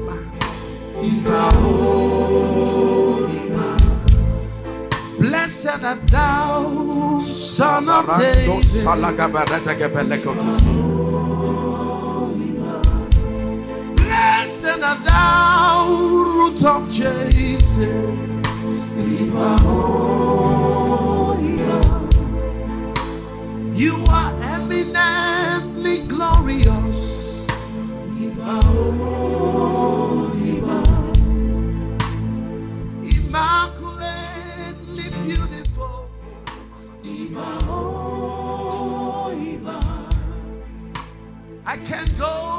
Blessed art thou, son of David. Blessed art thou, root of Jesse. You are eminently glorious. I can't go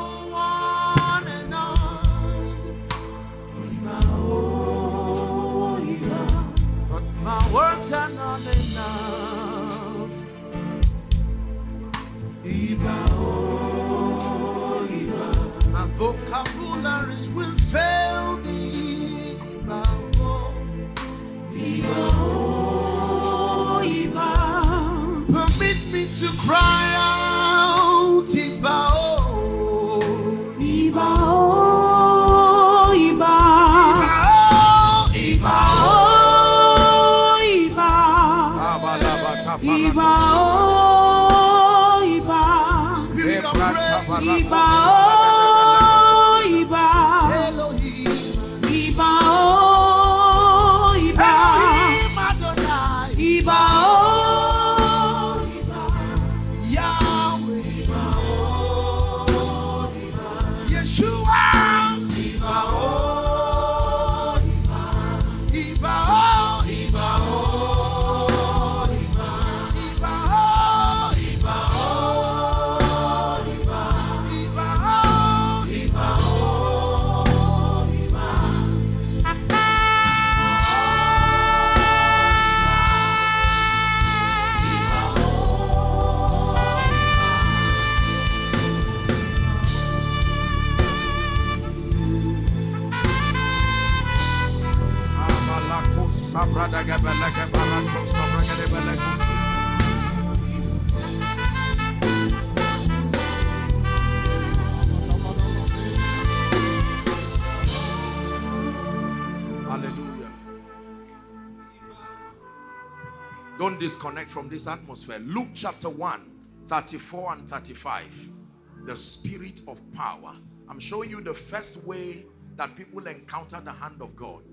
disconnect from this atmosphere. Luke chapter 1, 34 and 35. The spirit of power. I'm showing you the first way that people encounter the hand of God.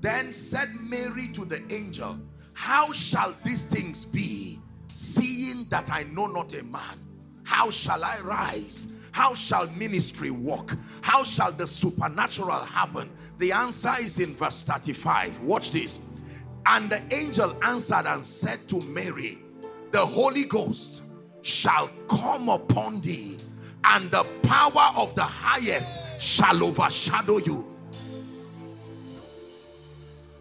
Then said Mary to the angel, How shall these things be, seeing that I know not a man? How shall I rise? How shall ministry work? How shall the supernatural happen? The answer is in verse 35. Watch this. And the angel answered and said to Mary, The Holy Ghost shall come upon thee, and the power of the highest shall overshadow you.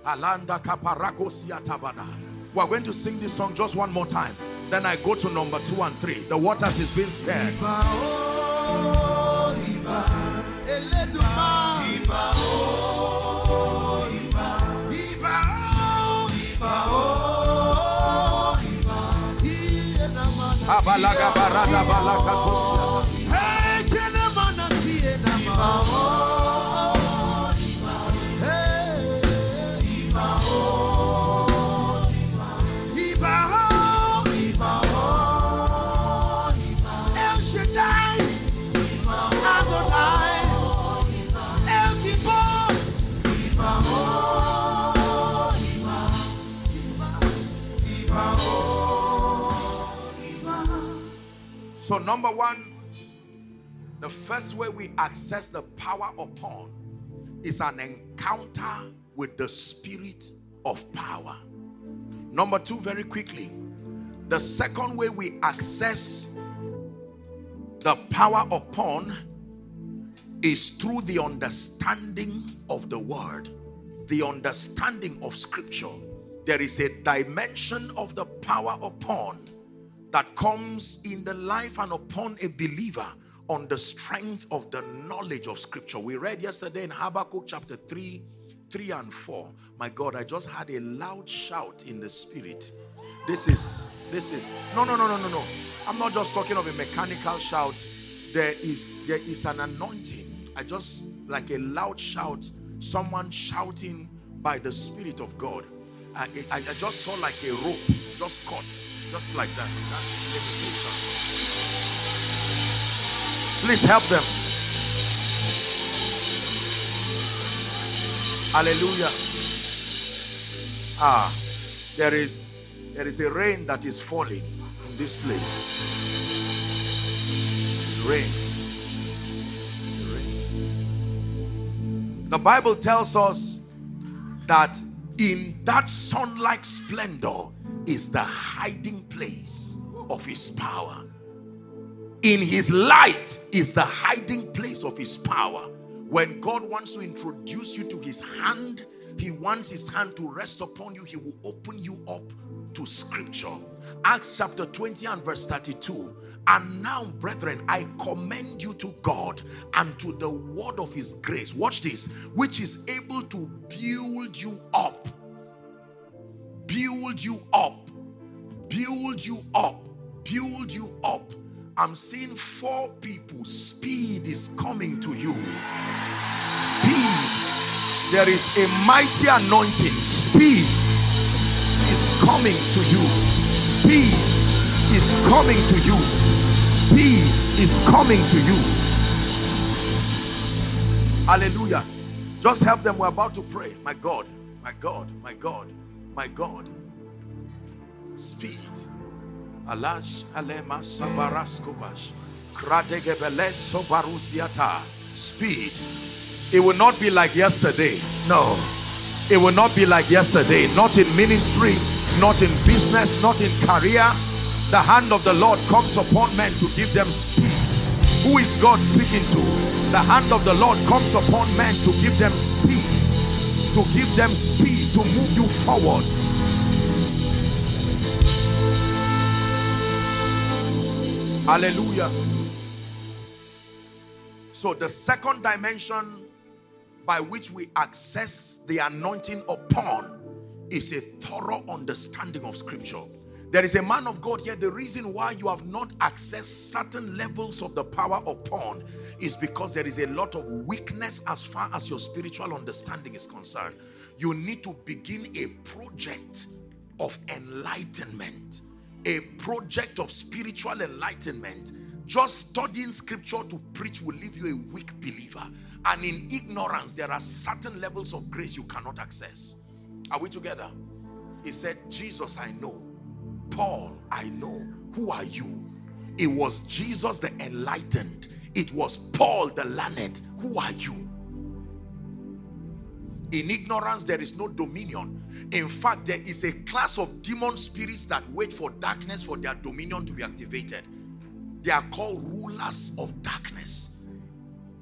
Alanda tabana. We're going to sing this song just one more time. Then I go to number two and three. The waters is being stirred. Abalaga barada balakatosia. Hey, Kenamana, Sienama. Hey, So, number one, the first way we access the power upon is an encounter with the spirit of power. Number two, very quickly, the second way we access the power upon is through the understanding of the word, the understanding of scripture. There is a dimension of the power upon that comes in the life and upon a believer on the strength of the knowledge of scripture. We read yesterday in Habakkuk chapter 3, 3 and 4. My God, I just had a loud shout in the spirit. This is, this is, no, no, no, no, no, no. I'm not just talking of a mechanical shout. There is, there is an anointing. I just, like a loud shout someone shouting by the Spirit of God. I, I, I just saw like a rope just cut, just like that. Please help them. Hallelujah. Ah, there is there is a rain that is falling in this place. Rain. rain. The Bible tells us that in that sun-like splendor is the hiding place of his power. In his light is the hiding place of his power. When God wants to introduce you to his hand, he wants his hand to rest upon you. He will open you up to scripture. Acts chapter 20 and verse 32. And now, brethren, I commend you to God and to the word of his grace. Watch this, which is able to build you up. Build you up. Build you up. Build you up I'm seeing four people. Speed is coming to you. Speed. There is a mighty anointing. Speed is coming to you. Speed is coming to you. Speed is coming to you. Hallelujah. Just help them. We're about to pray. My God, my God, my God, my God. Speed. Alash alema sabaraskobash. Kradegebele sobarusiata. Speed. It will not be like yesterday. No. It will not be like yesterday. Not in ministry, not in business, not in career. The hand of the Lord comes upon men to give them speed. Who is God speaking to? The hand of the Lord comes upon men to give them speed. To give them speed to move you forward Hallelujah. So, the second dimension by which we access the anointing upon is a thorough understanding of scripture. There is a man of God here. The reason why you have not accessed certain levels of the power upon is because there is a lot of weakness as far as your spiritual understanding is concerned. You need to begin a project of enlightenment a project of spiritual enlightenment, just studying scripture to preach will leave you a weak believer. And in ignorance, there are certain levels of grace you cannot access. Are we together? He said, Jesus, I know. Paul, I know. Who are you? It was Jesus the enlightened. It was Paul the learned. Who are you? In ignorance, there is no dominion. In fact, there is a class of demon spirits that wait for darkness for their dominion to be activated. They are called rulers of darkness.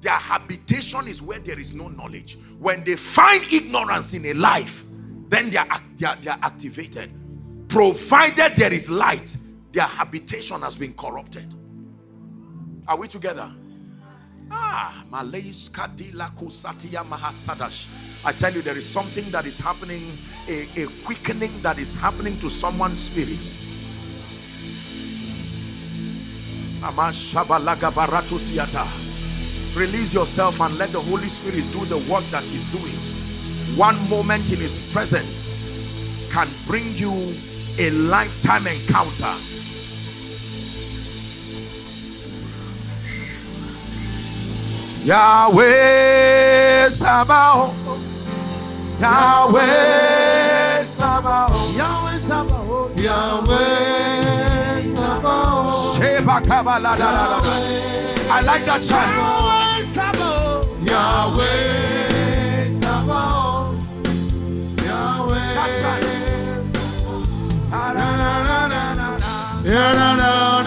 Their habitation is where there is no knowledge. When they find ignorance in a life, then they are, they are, they are activated. Provided there is light, their habitation has been corrupted. Are we together? Ah, Malays Kadila Kusatia Mahasadash. I tell you, there is something that is happening, a, a quickening that is happening to someone's spirit. Release yourself and let the Holy Spirit do the work that He's doing. One moment in His presence can bring you a lifetime encounter. Yahweh Sabaoth. Yahweh Sabaoth. Yahweh Sabaoth. Yahweh Sabaoth. Sheba Kabbalah. I like that chant. Yahweh Sabaoth. Yahweh Yeah, na na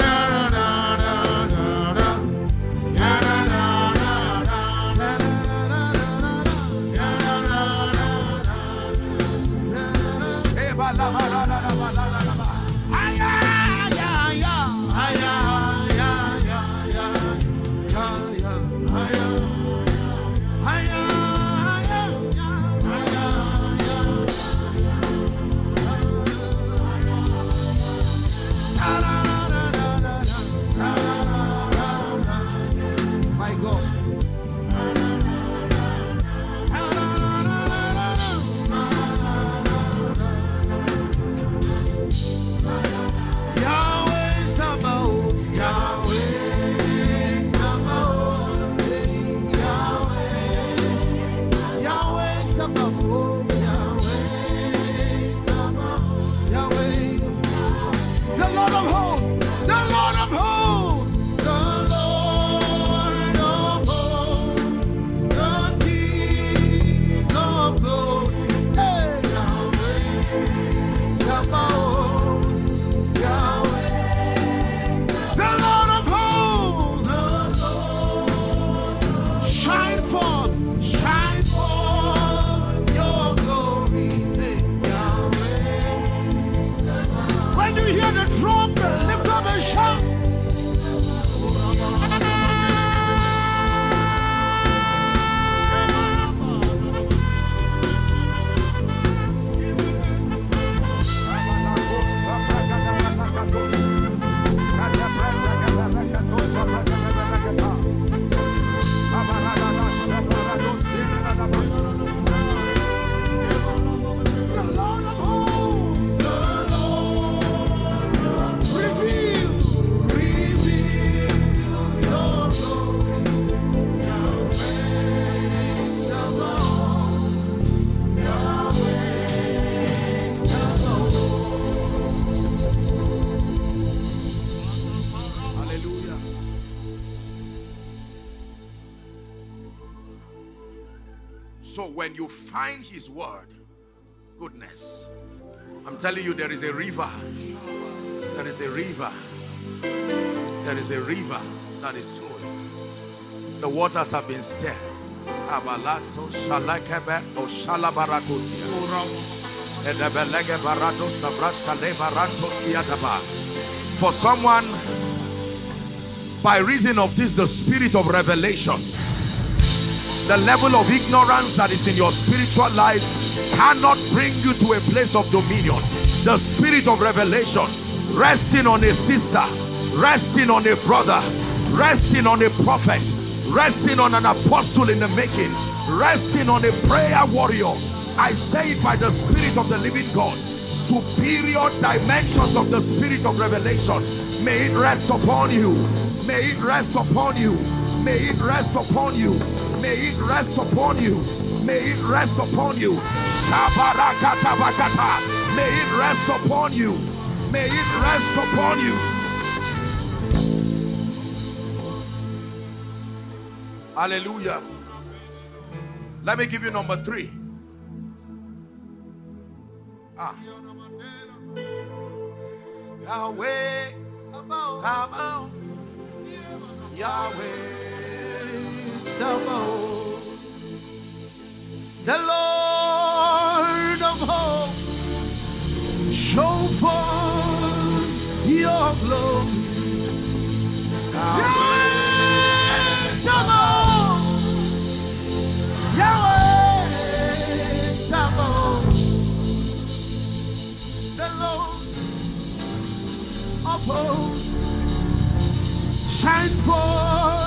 when you find his word, goodness, I'm telling you, there is a river. There is a river. There is a river that is flowing. The waters have been stirred. For someone, by reason of this, the spirit of revelation the level of ignorance that is in your spiritual life cannot bring you to a place of dominion. The spirit of revelation resting on a sister, resting on a brother, resting on a prophet, resting on an apostle in the making, resting on a prayer warrior. I say it by the spirit of the living God. Superior dimensions of the spirit of revelation. May it rest upon you. May it rest upon you. May it rest upon you. May it rest upon you. May it rest upon you. May it rest upon you. May it rest upon you. Hallelujah. Let me give you number three. Ah. Yahweh, Sabaoth, Yahweh. Sabaoth, the Lord of hosts, show forth your glory. Yahweh the Lord of hosts, shine forth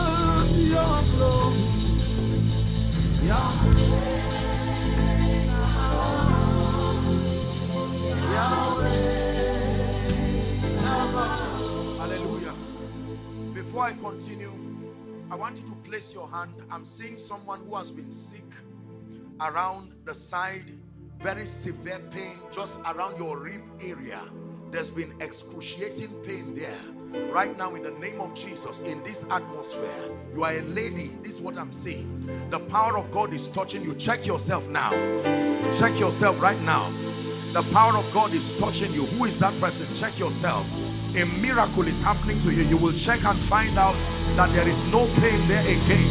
Hallelujah. Before I continue, I want you to place your hand. I'm seeing someone who has been sick around the side, very severe pain just around your rib area. There's been excruciating pain there. Right now, in the name of Jesus, in this atmosphere, you are a lady. This is what I'm saying. The power of God is touching you. Check yourself now. Check yourself right now. The power of God is touching you. Who is that person? Check yourself. A miracle is happening to you. You will check and find out that there is no pain there again.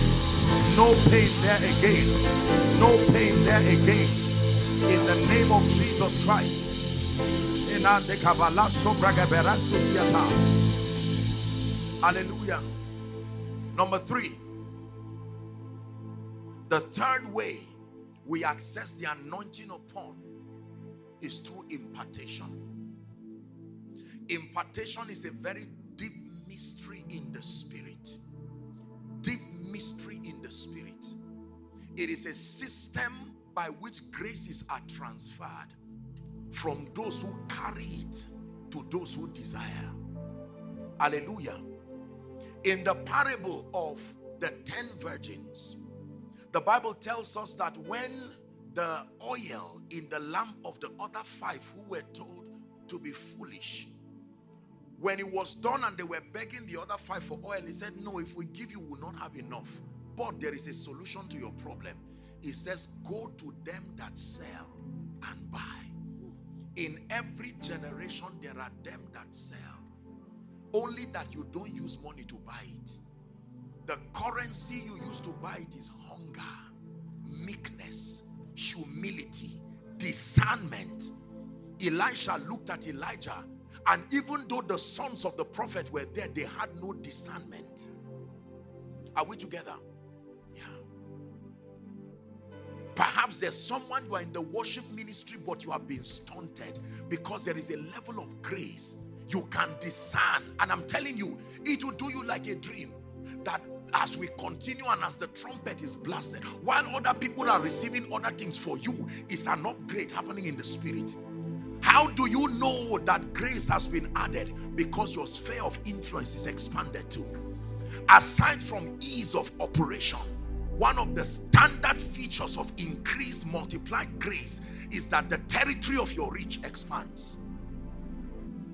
No pain there again. No pain there again. In the name of Jesus Christ. Hallelujah. Number three. The third way we access the anointing upon is through impartation. Impartation is a very deep mystery in the spirit. Deep mystery in the spirit. It is a system by which graces are transferred from those who carry it to those who desire. Hallelujah. In the parable of the ten virgins, the Bible tells us that when the oil in the lamp of the other five who were told to be foolish, when it was done and they were begging the other five for oil, he said, No, if we give you, we'll not have enough. But there is a solution to your problem. He says, Go to them that sell and buy. In every generation, there are them that sell. Only that you don't use money to buy it. The currency you use to buy it is hunger, meekness, humility, discernment. Elisha looked at Elijah And even though the sons of the prophet were there, they had no discernment. Are we together? Perhaps there's someone you are in the worship ministry, but you have been stunted because there is a level of grace you can discern. And I'm telling you, it will do you like a dream that as we continue and as the trumpet is blasted, while other people are receiving other things for you, is an upgrade happening in the spirit. How do you know that grace has been added? Because your sphere of influence is expanded too. Aside from ease of operation, one of the standard features of increased multiplied grace is that the territory of your reach expands.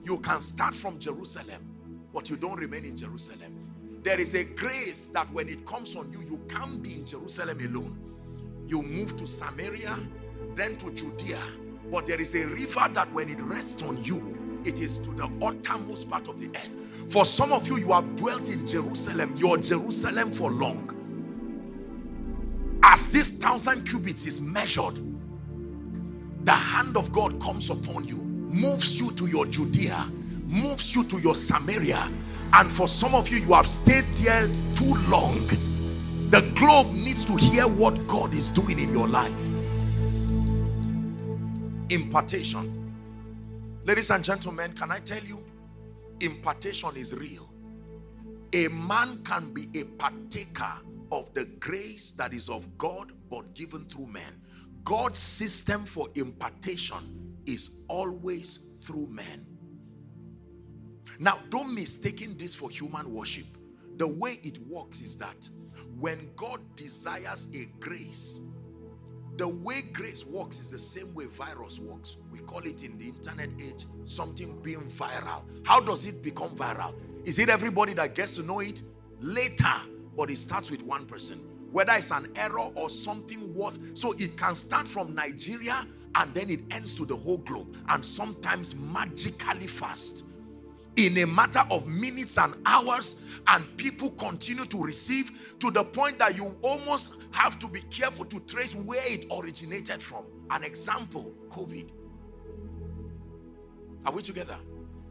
You can start from Jerusalem, but you don't remain in Jerusalem. There is a grace that when it comes on you, you can't be in Jerusalem alone. You move to Samaria, then to Judea. But there is a river that when it rests on you, it is to the uttermost part of the earth. For some of you, you have dwelt in Jerusalem, your Jerusalem for long. As this thousand cubits is measured, the hand of God comes upon you moves you to your Judea, moves you to your Samaria. And for some of you, you have stayed there too long. The globe needs to hear what God is doing in your life. Impartation. Ladies and gentlemen, can I tell you, impartation is real. A man can be a partaker of the grace that is of God but given through men. God's system for impartation is always through men. Now, don't mistaken this for human worship. The way it works is that when God desires a grace, the way grace works is the same way virus works. We call it in the internet age something being viral. How does it become viral? Is it everybody that gets to know it? Later, but it starts with one person. Whether it's an error or something worth. So it can start from Nigeria and then it ends to the whole globe and sometimes magically fast in a matter of minutes and hours and people continue to receive to the point that you almost have to be careful to trace where it originated from an example covid are we together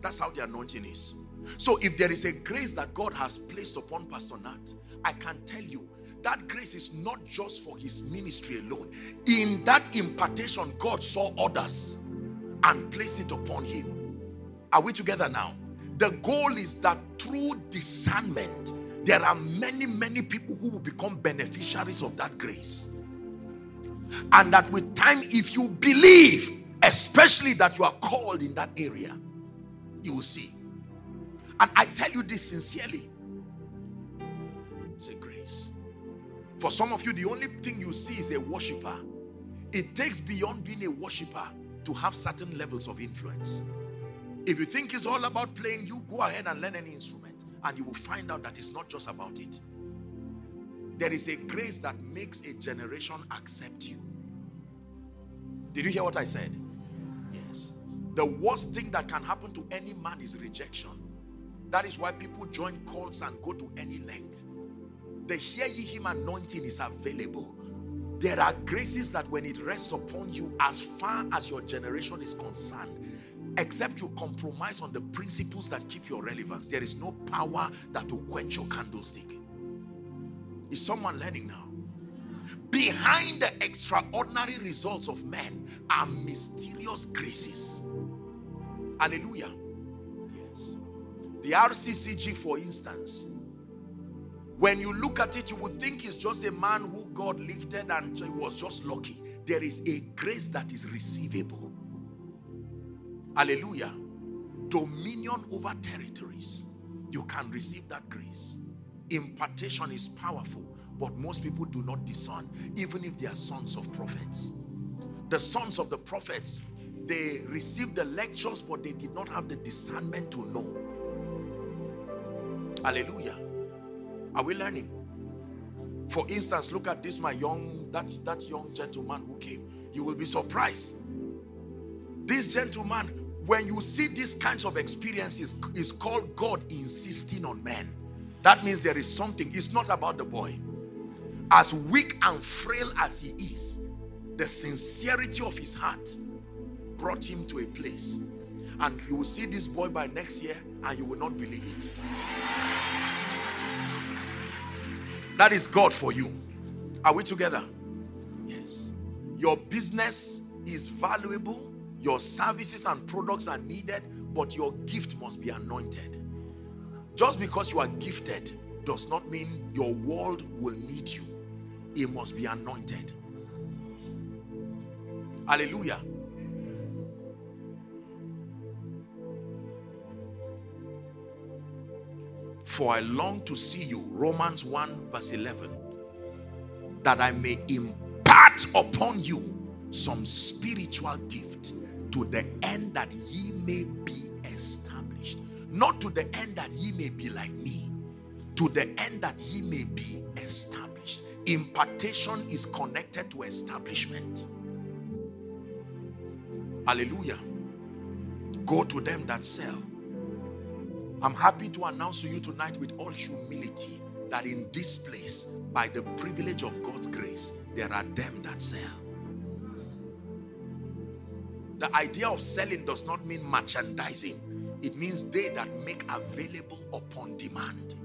that's how the anointing is so if there is a grace that god has placed upon pastor nat i can tell you that grace is not just for his ministry alone. In that impartation, God saw others and placed it upon him. Are we together now? The goal is that through discernment, there are many, many people who will become beneficiaries of that grace. And that with time, if you believe, especially that you are called in that area, you will see. And I tell you this sincerely It's a grace. For some of you, the only thing you see is a worshiper. It takes beyond being a worshiper to have certain levels of influence. If you think it's all about playing, you go ahead and learn any instrument and you will find out that it's not just about it. There is a grace that makes a generation accept you. Did you hear what I said? Yes. The worst thing that can happen to any man is rejection. That is why people join cults and go to any length the hear ye him anointing is available. There are graces that when it rests upon you, as far as your generation is concerned, except you compromise on the principles that keep your relevance, there is no power that will quench your candlestick. Is someone learning now? Behind the extraordinary results of men are mysterious graces. Hallelujah. The RCCG, for instance, when you look at it, you would think he's just a man who God lifted and he was just lucky. There is a grace that is receivable. Hallelujah. Dominion over territories. You can receive that grace. Impartation is powerful, but most people do not discern, even if they are sons of prophets. The sons of the prophets, they received the lectures, but they did not have the discernment to know. Hallelujah. Are we learning? For instance, look at this, my young, that, that young gentleman who came. You will be surprised. This gentleman, when you see these kinds of experiences, is called God insisting on men. That means there is something. It's not about the boy. As weak and frail as he is, the sincerity of his heart brought him to a place. And you will see this boy by next year and you will not believe it. That is God for you. Are we together? Yes. Your business is valuable, your services and products are needed, but your gift must be anointed. Just because you are gifted does not mean your world will need you, it must be anointed. Hallelujah. For I long to see you, Romans 1 verse 11, that I may impart upon you some spiritual gift to the end that ye may be established. Not to the end that ye may be like me, to the end that ye may be established. Impartation is connected to establishment. Hallelujah. Go to them that sell. I'm happy to announce to you tonight with all humility that in this place, by the privilege of God's grace, there are them that sell. The idea of selling does not mean merchandising. It means they that make available upon demand.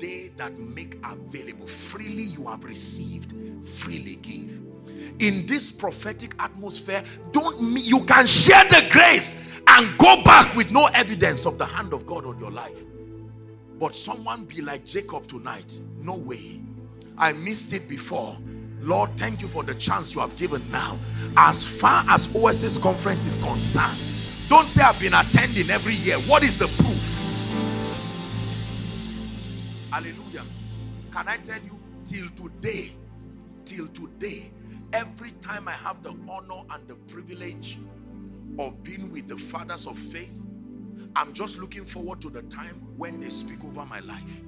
They that make available. Freely you have received, freely give. In this prophetic atmosphere, don't you can share the grace and go back with no evidence of the hand of God on your life. But someone be like Jacob tonight. No way. I missed it before. Lord, thank you for the chance you have given now. As far as Oasis conference is concerned, don't say I've been attending every year. What is the proof? Hallelujah. Can I tell you, till today, till today, every time I have the honor and the privilege of being with the fathers of faith, I'm just looking forward to the time when they speak over my life.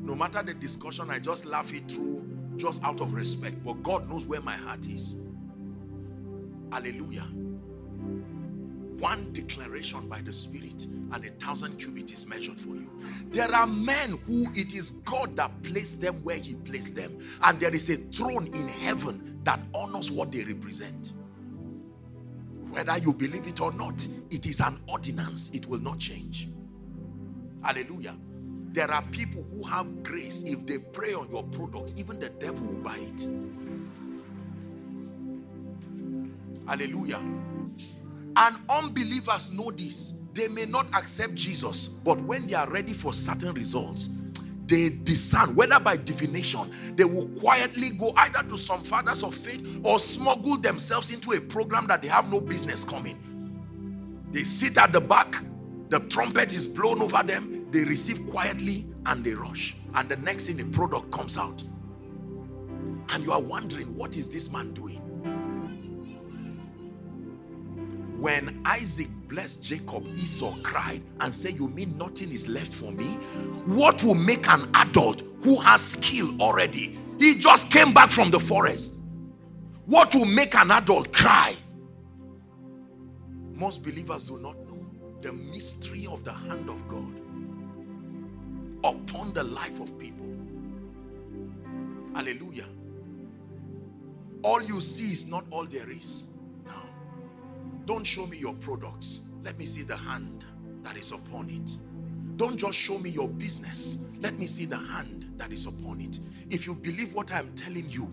No matter the discussion, I just laugh it through just out of respect. But God knows where my heart is. Hallelujah. One declaration by the Spirit and a thousand cubits is measured for you. There are men who it is God that placed them where He placed them, and there is a throne in heaven that honors what they represent. Whether you believe it or not, it is an ordinance, it will not change. Hallelujah. There are people who have grace. If they pray on your products, even the devil will buy it. Hallelujah. And unbelievers know this. They may not accept Jesus, but when they are ready for certain results, they discern whether by divination they will quietly go either to some fathers of faith or smuggle themselves into a program that they have no business coming. They sit at the back, the trumpet is blown over them, they receive quietly and they rush. And the next thing, the product comes out. And you are wondering, what is this man doing? When Isaac blessed Jacob, Esau cried and said, You mean nothing is left for me? What will make an adult who has skill already? He just came back from the forest. What will make an adult cry? Most believers do not know the mystery of the hand of God upon the life of people. Hallelujah. All you see is not all there is. Don't show me your products. Let me see the hand that is upon it. Don't just show me your business. Let me see the hand that is upon it. If you believe what I'm telling you,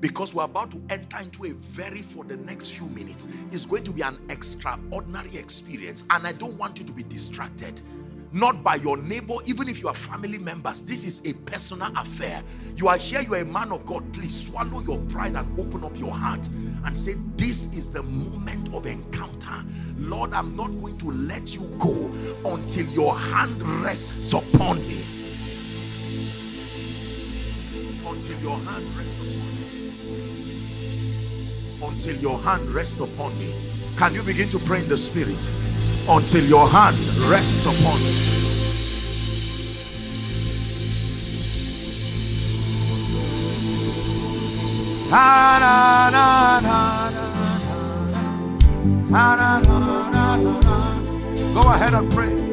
because we're about to enter into a very for the next few minutes it's going to be an extraordinary experience and i don't want you to be distracted not by your neighbor, even if you are family members. This is a personal affair. You are here, you are a man of God. Please swallow your pride and open up your heart and say, This is the moment of encounter. Lord, I'm not going to let you go until your hand rests upon me. Until your hand rests upon me. Until your hand rests upon me. Can you begin to pray in the spirit? Until your hand rests upon me. Go ahead and pray.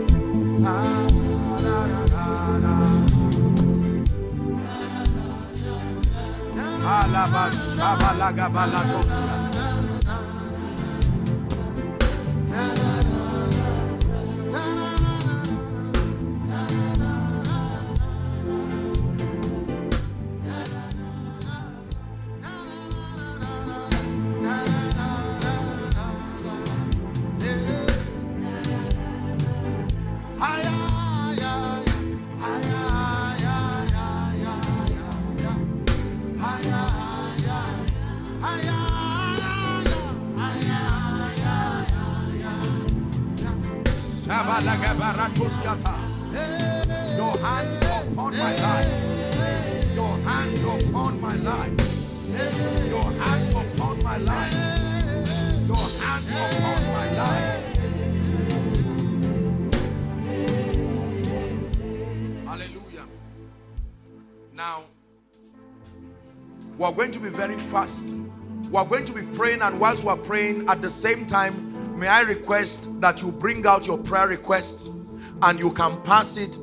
Your fast. We're going to be praying, and whilst we're praying, at the same time, may I request that you bring out your prayer requests and you can pass it.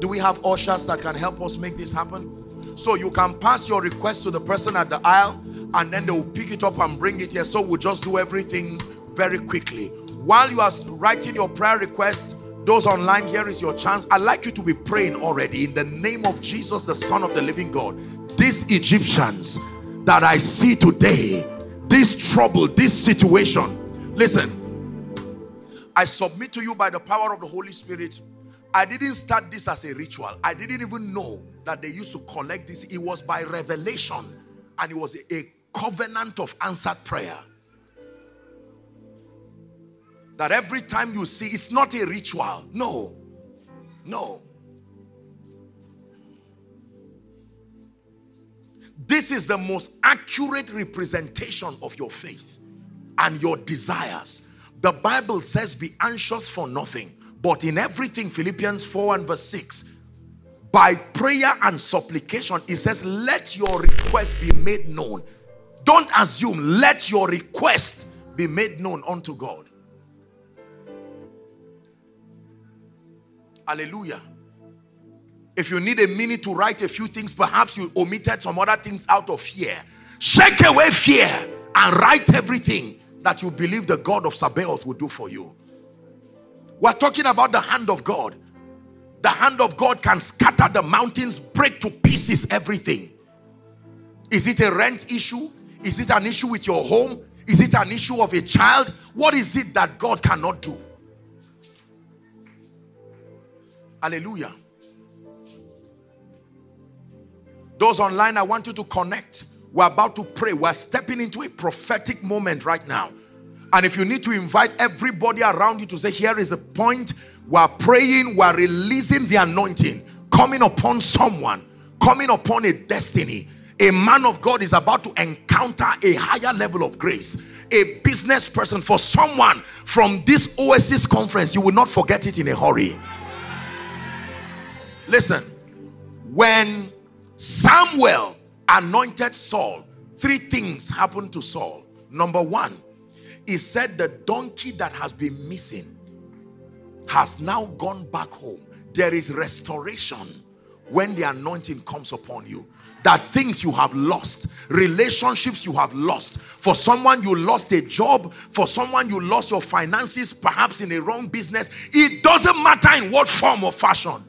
Do we have ushers that can help us make this happen? So you can pass your request to the person at the aisle and then they will pick it up and bring it here. So we'll just do everything very quickly. While you are writing your prayer requests, those online, here is your chance. I'd like you to be praying already in the name of Jesus, the Son of the living God. These Egyptians that I see today, this trouble, this situation, listen, I submit to you by the power of the Holy Spirit. I didn't start this as a ritual. I didn't even know that they used to collect this. It was by revelation and it was a, covenant of answered prayer. That every time you see, it's not a ritual. No. No. This is the most accurate representation of your faith and your desires. The Bible says, Be anxious for nothing, but in everything, Philippians 4 and verse 6, by prayer and supplication, it says, Let your request be made known. Don't assume, let your request be made known unto God. Hallelujah. If you need a minute to write a few things, perhaps you omitted some other things out of fear. Shake away fear and write everything that you believe the God of Sabaoth will do for you. We're talking about the hand of God. The hand of God can scatter the mountains, break to pieces everything. Is it a rent issue? Is it an issue with your home? Is it an issue of a child? What is it that God cannot do? Hallelujah. Those online, I want you to connect. We're about to pray. We're stepping into a prophetic moment right now. And if you need to invite everybody around you to say, Here is a point, we're praying, we're releasing the anointing coming upon someone, coming upon a destiny. A man of God is about to encounter a higher level of grace. A business person, for someone from this Oasis conference, you will not forget it in a hurry. Listen, when Samuel anointed Saul, three things happened to Saul. Number one, he said the donkey that has been missing has now gone back home. There is restoration when the anointing comes upon you. That things you have lost, relationships you have lost. For someone, you lost a job. For someone, you lost your finances, perhaps in a wrong business. It doesn't matter in what form or fashion.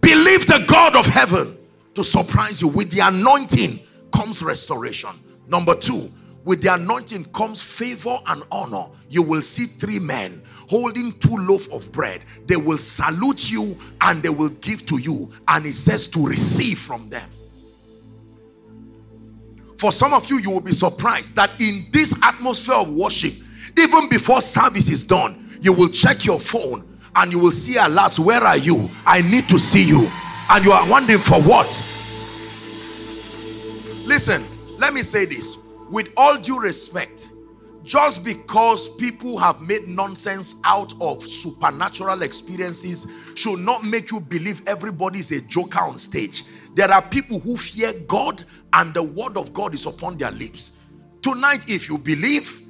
Believe the God of heaven to surprise you. With the anointing comes restoration. Number two, with the anointing comes favor and honor. You will see three men holding two loaf of bread. They will salute you and they will give to you. And it says to receive from them. For some of you, you will be surprised that in this atmosphere of worship, even before service is done, you will check your phone and you will see alerts. Where are you? I need to see you. And you are wondering for what? Listen, let me say this with all due respect. Just because people have made nonsense out of supernatural experiences should not make you believe everybody is a joker on stage. There are people who fear God and the word of God is upon their lips. Tonight, if you believe,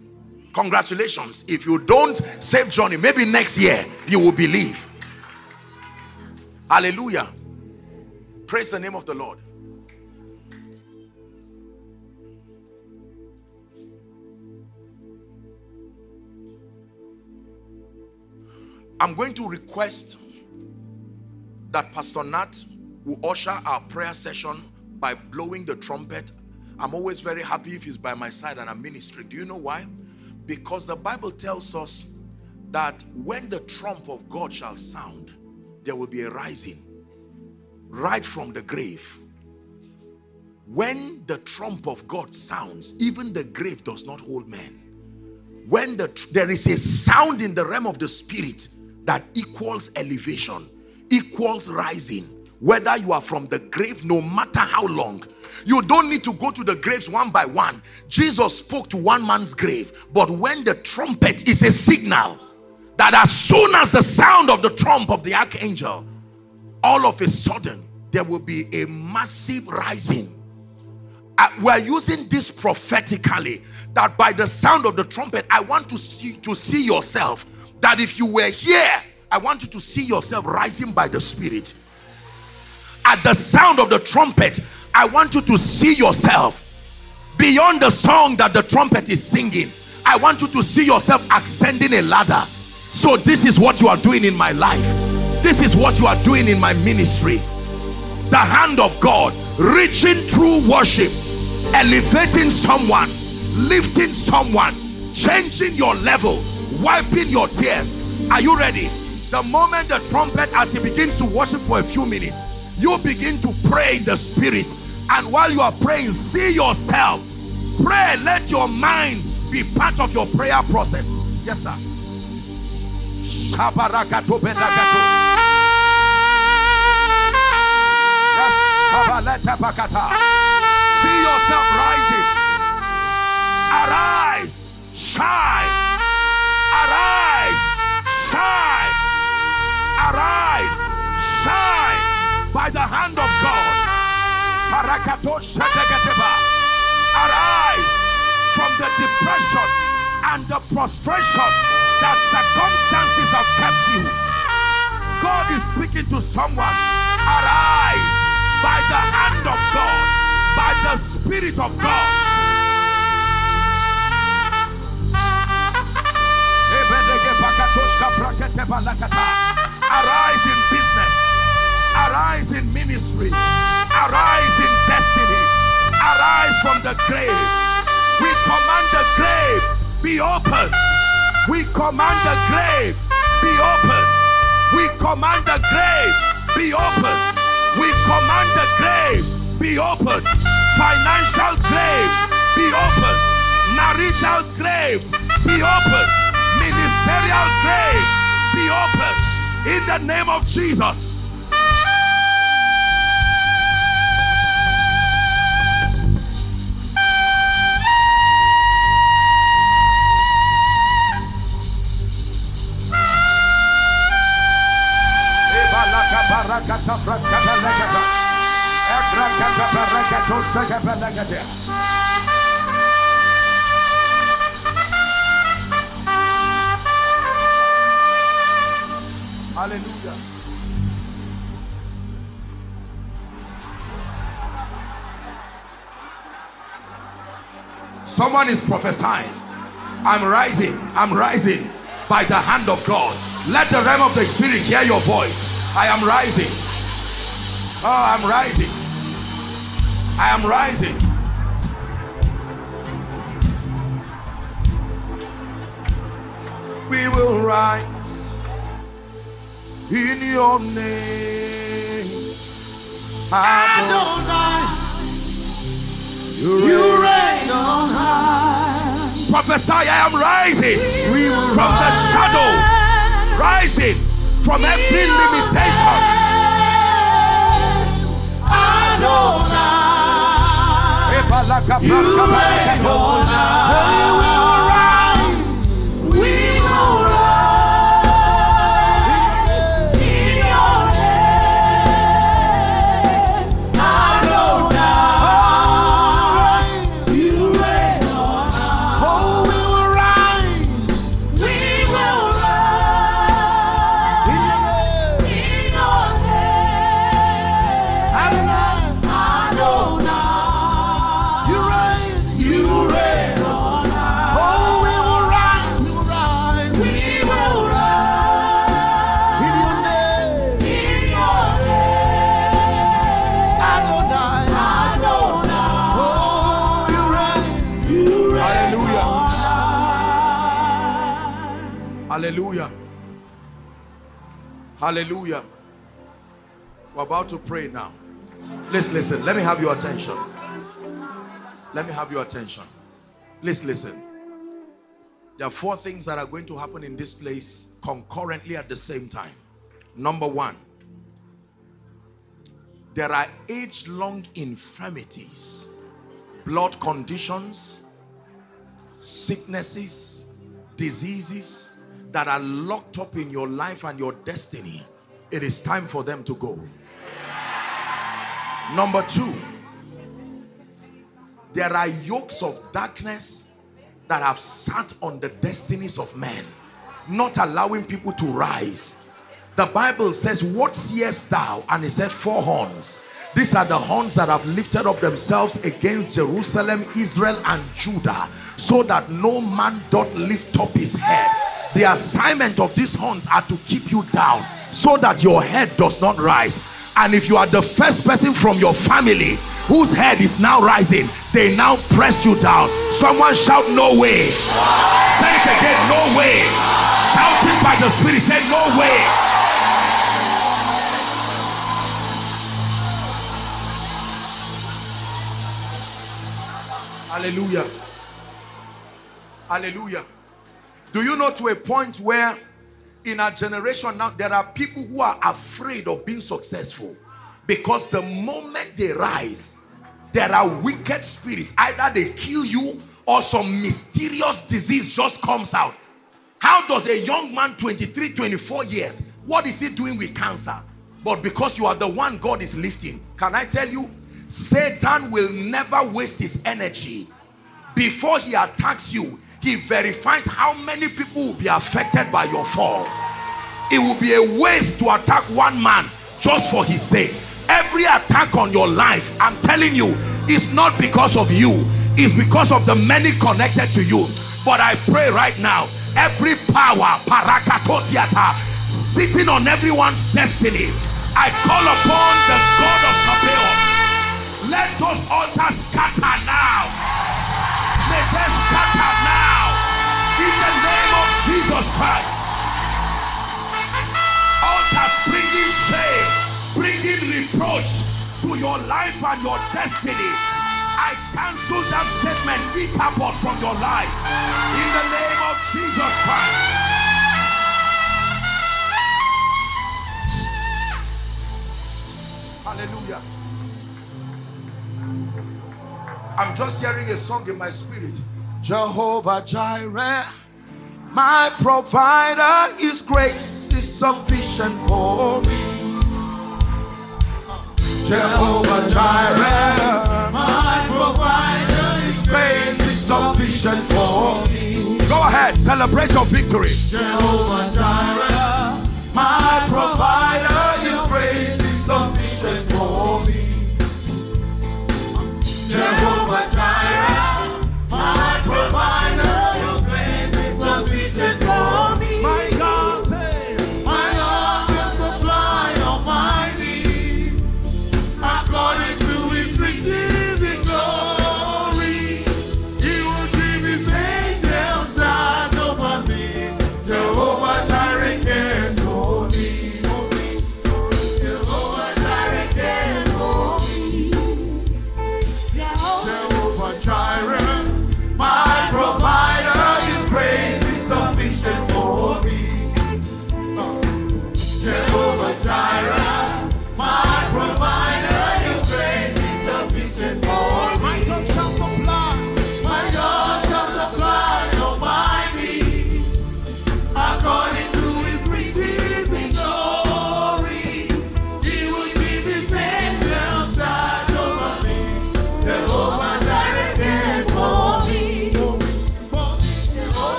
Congratulations. If you don't save Johnny, maybe next year you will believe. Hallelujah. Praise the name of the Lord. I'm going to request that Pastor Nat will usher our prayer session by blowing the trumpet. I'm always very happy if he's by my side and I'm ministering. Do you know why? Because the Bible tells us that when the trump of God shall sound, there will be a rising right from the grave. When the trump of God sounds, even the grave does not hold men. When the, there is a sound in the realm of the spirit that equals elevation, equals rising. Whether you are from the grave, no matter how long, you don't need to go to the graves one by one. Jesus spoke to one man's grave, but when the trumpet is a signal that as soon as the sound of the trump of the archangel, all of a sudden there will be a massive rising. Uh, we're using this prophetically that by the sound of the trumpet, I want to see to see yourself that if you were here, I want you to see yourself rising by the Spirit. At the sound of the trumpet, I want you to see yourself beyond the song that the trumpet is singing. I want you to see yourself ascending a ladder. So, this is what you are doing in my life. This is what you are doing in my ministry. The hand of God reaching through worship, elevating someone, lifting someone, changing your level, wiping your tears. Are you ready? The moment the trumpet, as he begins to worship for a few minutes, you begin to pray in the spirit. And while you are praying, see yourself. Pray, let your mind be part of your prayer process. Yes, sir. See yourself rising. Arise, shine, arise, shine, arise, shine by the hand of God. Arise from the depression and the prostration that circumstances have kept you. God is speaking to someone. Arise by the hand of God, by the Spirit of God. Arise in business. Arise in ministry. Arise in destiny. Arise from the grave. We command the grave be open. We command the grave be open. We command the grave be open. We command the grave be open. Financial graves be open. Marital graves be open ministerial grave be open in the name of Jesus. Belegata. Ebrakata. Hallelujah. Someone is prophesying. I'm rising. I'm rising by the hand of God. Let the realm of the spirit hear your voice. I am rising. Oh, I'm rising. I am rising. We will rise in your name. Adonai, you reign on high. Prophesy, I am rising We will from the rise. shadow, rising from every limitation. Adonai, you reign on Hallelujah. We're about to pray now. Let's listen. Let me have your attention. Let me have your attention. Please listen. There are four things that are going to happen in this place concurrently at the same time. Number one, there are age long infirmities, blood conditions, sicknesses, diseases that are locked up in your life and your destiny. It is time for them to go. Number two, there are yokes of darkness that have sat on the destinies of men, not allowing people to rise. The Bible says, What seest thou? And it said, Four horns. These are the horns that have lifted up themselves against Jerusalem, Israel, and Judah, so that no man doth lift up his head. The assignment of these horns are to keep you down, so that your head does not rise. And if you are the first person from your family whose head is now rising, they now press you down. Someone shout, No way. Say it again, No way. Shout it by the Spirit, say, No way. Hallelujah. Hallelujah. Do you know to a point where in our generation now there are people who are afraid of being successful? Because the moment they rise there are wicked spirits. Either they kill you or some mysterious disease just comes out. How does a young man 23 24 years what is he doing with cancer? But because you are the one god is lifting can i tell you? Satan will never waste his energy before he attacks you he verifies how many people will be affected by your fall. It will be a waste to attack one man just for his sake. Every attack on your life i'm telling you is not because of you. It's because of the many connected to you. But i pray right now every power parakatosiata sitting on everyone's destiny i call upon the god of Sabaoth. Let those altars scatter now. May they scatter jesus christ altars bringing shame bringing reproach to your life and your destiny. I cancel that statement, decapot from your life in the name of Jesus Christ. Hallelujah. I'm just hearing a song in my spirit. Jehovah Jireh, my provider, His grace is sufficient for me. Jehovah Jireh, my provider, His grace is sufficient for me. Go ahead, celebrate your victory. Jehovah Jireh, my provider, His grace is sufficient for me. Jehovah Jireh,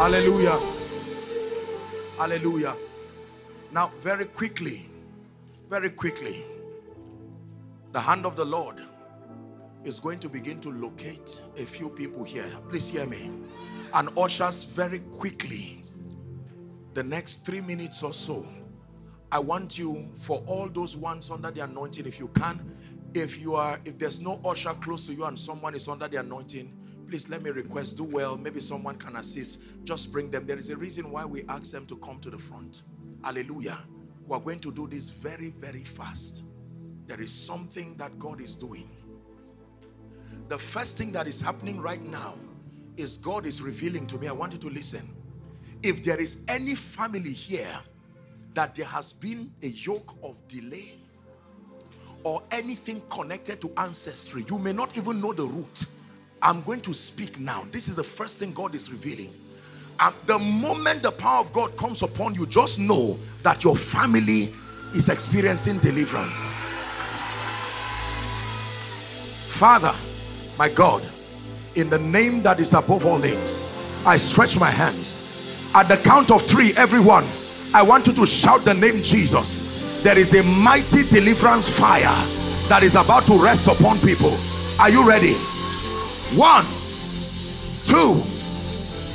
Hallelujah. Hallelujah. Now, very quickly, very quickly, the hand of the Lord is going to begin to locate a few people here. Please hear me. And ushers very quickly, the next three minutes or so, I want you for all those ones under the anointing, if you can, if you are, if there's no usher close to you and someone is under the anointing, please let me request, do well. Maybe someone can assist. Just bring them. There is a reason why we ask them to come to the front. Hallelujah. We're going to do this very, very fast. There is something that God is doing. The first thing that is happening right now is God is revealing to me. I want you to listen. If there is any family here that there has been a yoke of delay or anything connected to ancestry, you may not even know the root. I'm going to speak now. This is the first thing God is revealing. And the moment the power of God comes upon you, just know that your family is experiencing deliverance. Father, my God, in the name that is above all names, I stretch my hands. At the count of three, everyone, I want you to shout the name Jesus. There is a mighty deliverance fire that is about to rest upon people. Are you ready? One, two,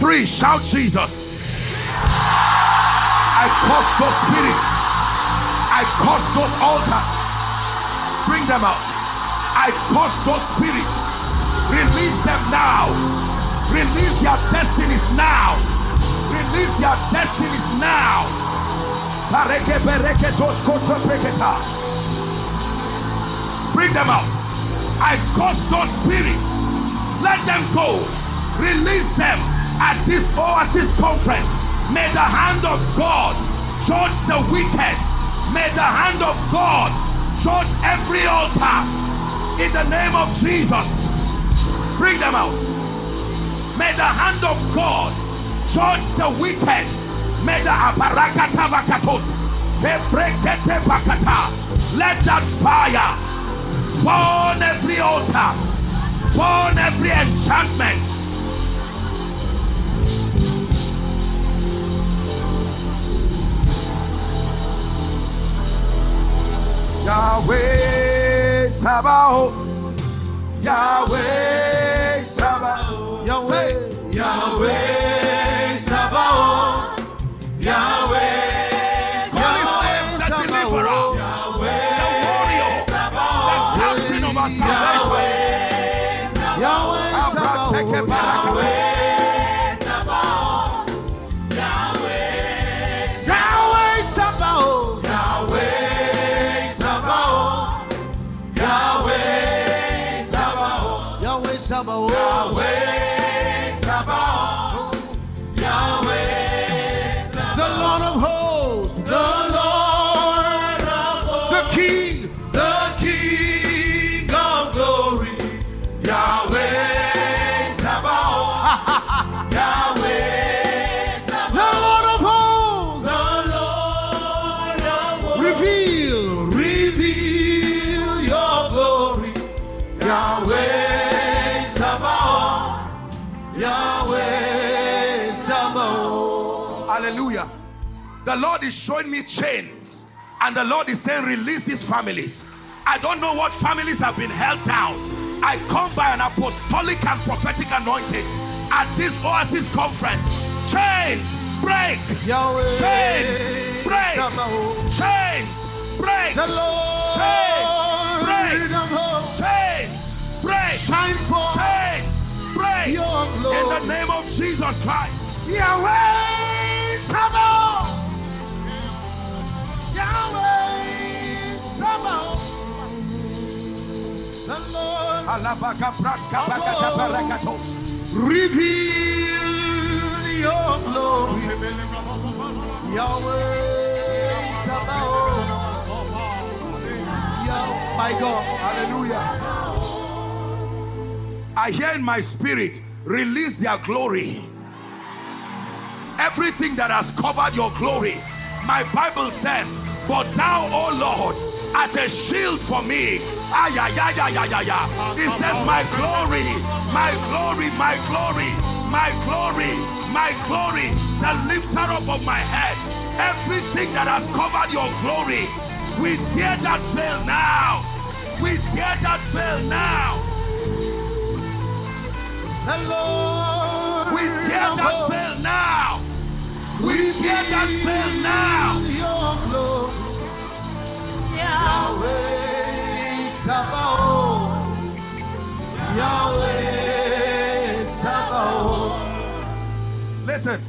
three. Shout Jesus. I curse those spirits. I curse those altars. Bring them out. I curse those spirits. Release them now. Release their destinies now. Release their destinies now. Bring them out. I curse those spirits. Let them go. Release them at this Oasis conference. May the hand of God judge the wicked. May the hand of God judge every altar. In the name of Jesus, bring them out. May the hand of God judge the wicked. May the aparakata vakatos. Let that fire burn every altar, burn every enchantment Yahweh Sabaoth. Yahweh Sabaoth. Yahweh. Yahweh The Lord is showing me chains, and the Lord is saying, Release these families. I don't know what families have been held down. I come by an apostolic and prophetic anointing at this Oasis conference. Chains break, Yahweh chains break, chains break, The Lord Chains, break. chains break, Shine forth chains break. your In the name of Jesus Christ. Yahweh reveal your glory. Yahweh Sabaoth. My God. Hallelujah. I hear in my spirit, release their glory. Everything that has covered your glory. My Bible says, But thou, O Lord, art a shield for me. Ay, ay, ay, ay, ay, ay, ay. It says, My glory, my glory, my glory, my glory, my glory, the lifter up of my head. Everything that has covered your glory, we tear that veil now. We tear that veil now. The Lord. We tear that veil now. We tear that veil now. Your glory. Yahweh Sabaoth. Yahweh Sabaoth. Listen,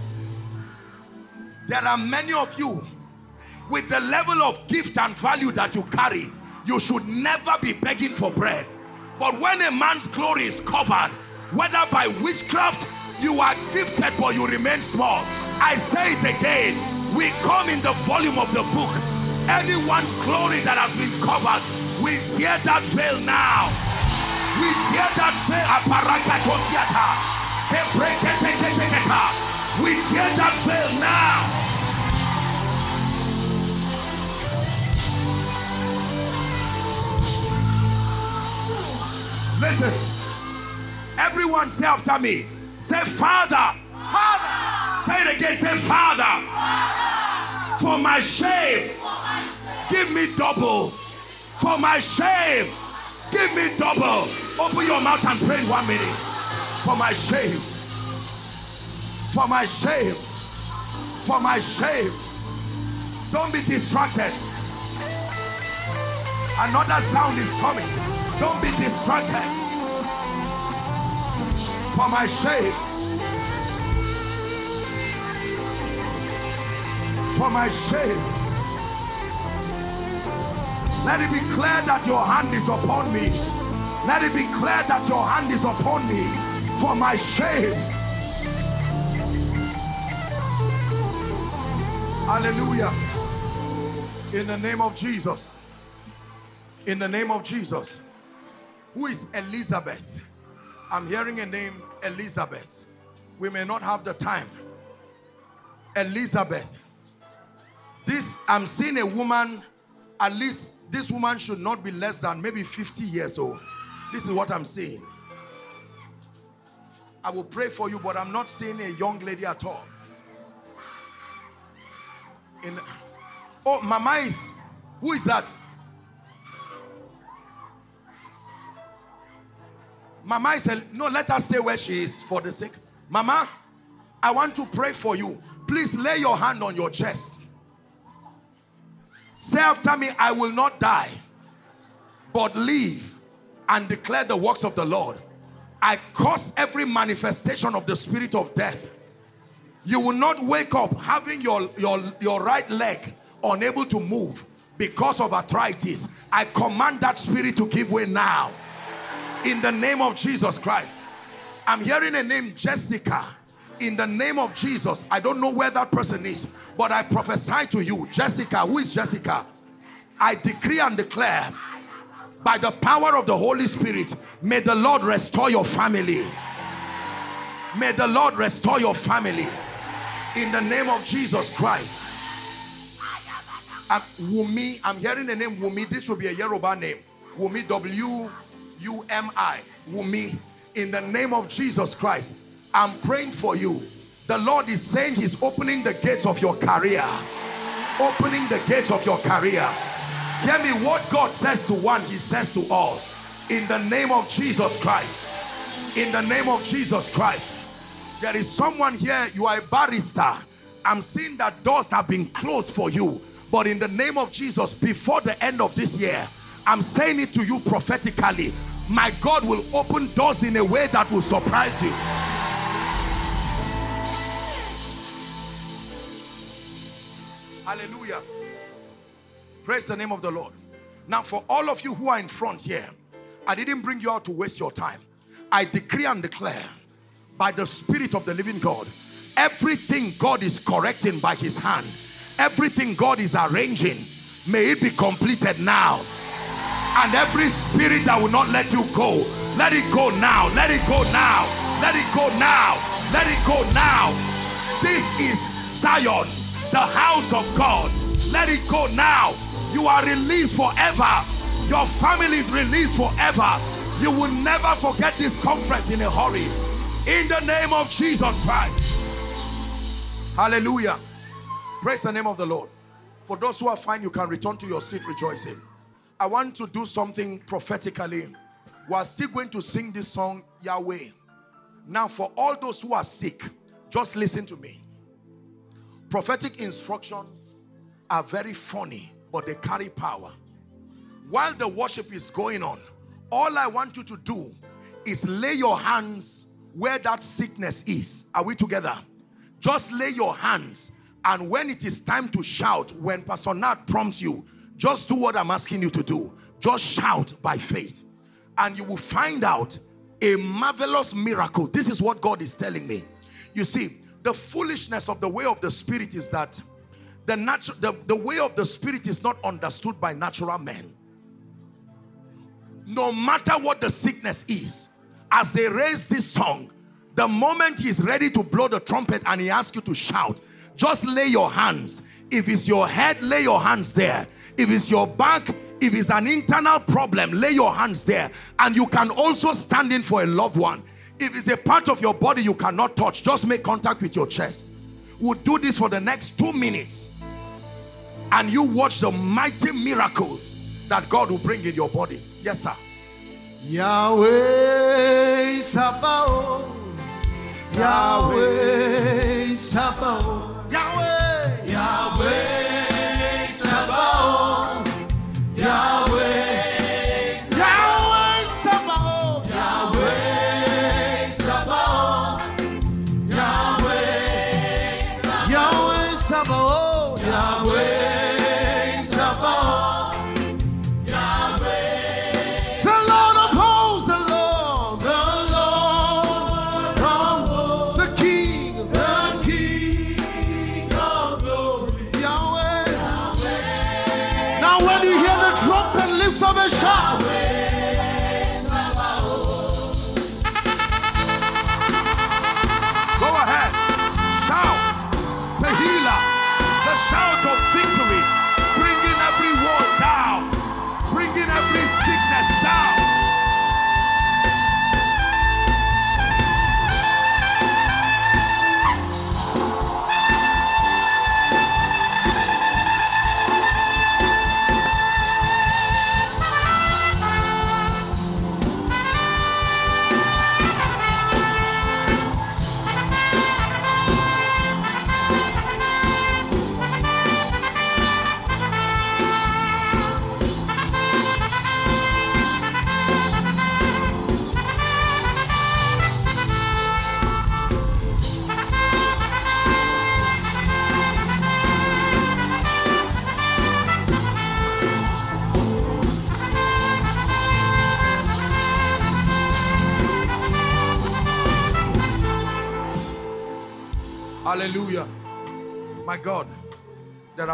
there are many of you with the level of gift and value that you carry, you should never be begging for bread. But when a man's glory is covered, whether by witchcraft, you are gifted but you remain small. I say it again. We come in the volume of the book. Anyone's glory that has been covered, we tear that veil now. We tear that veil. We tear that veil now. Listen. Everyone say after me. Say, Father. Father. Say it again. Say, Father. Father. For my shame. Give me double. For my shame. Give me double. Open your mouth and pray one minute. For my shame. For my shame. For my shame. Don't be distracted. Another sound is coming. Don't be distracted. For my shame. For my shame. Let it be clear that your hand is upon me. Let it be clear that your hand is upon me. For my shame. Hallelujah. In the name of Jesus. In the name of Jesus. Who is Elizabeth? I'm hearing a name, Elizabeth. We may not have the time. Elizabeth. This, I'm seeing a woman, at least this woman should not be less than maybe 50 years old. This is what I'm saying. I will pray for you, but I'm not seeing a young lady at all. In, oh, Mama is, who is that? Mama is, a, no, let her stay where she is for the sake. Mama, I want to pray for you. Please lay your hand on your chest. Say after me, I will not die, but live and declare the works of the Lord. I curse every manifestation of the spirit of death. You will not wake up having your, your, your right leg unable to move because of arthritis. I command that spirit to give way now in the name of Jesus Christ. I'm hearing a name Jessica in the name of Jesus. I don't know where that person is, but I prophesy to you, Jessica. Who is Jessica? I decree and declare by the power of the Holy Spirit, may the Lord restore your family. May the Lord restore your family in the name of Jesus Christ. Uh, Wumi, I'm hearing the name Wumi. This should be a Yoruba name. Wumi, W U-M-I, Wumi, in the name of Jesus Christ, I'm praying for you. The Lord is saying he's opening the gates of your career. Opening the gates of your career. Hear me, what God says to one, he says to all. In the name of Jesus Christ. In the name of Jesus Christ. There is someone here, you are a barrister. I'm seeing that doors have been closed for you. But in the name of Jesus, before the end of this year, I'm saying it to you prophetically. My God will open doors in a way that will surprise you. Hallelujah. Praise the name of the Lord. Now, for all of you who are in front here, I didn't bring you out to waste your time. I decree and declare by the Spirit of the living God, everything God is correcting by His hand, everything God is arranging, may it be completed now and every spirit that will not let you go, let it go now. Let it go now. Let it go now. Let it go now. This is Zion, the house of God. Let it go now. You are released forever. Your family is released forever. You will never forget this conference in a hurry. In the name of Jesus Christ. Hallelujah. Praise the name of the Lord. For those who are fine, you can return to your seat rejoicing. I want to do something prophetically. We're still going to sing this song, Yahweh. Now, for all those who are sick, just listen to me. Prophetic instructions are very funny, but they carry power. While the worship is going on, all I want you to do is lay your hands where that sickness is. Are we together? Just lay your hands And when it is time to shout, when Pastor Nat prompts you, just do what I'm asking you to do. Just shout by faith. And you will find out a marvelous miracle. This is what God is telling me. You see, the foolishness of the way of the spirit is that the, natural, the, the way of the spirit is not understood by natural men. No matter what the sickness is, as they raise this song, the moment he's ready to blow the trumpet and he asks you to shout, just lay your hands. If it's your head, lay your hands there. If it's your back, if it's an internal problem, lay your hands there. And you can also stand in for a loved one. If it's a part of your body you cannot touch, just make contact with your chest. We'll do this for the next two minutes. And you watch the mighty miracles that God will bring in your body. Yes, sir. Yahweh Sabaoth. Yahweh Sabaoth. Yahweh. Yahweh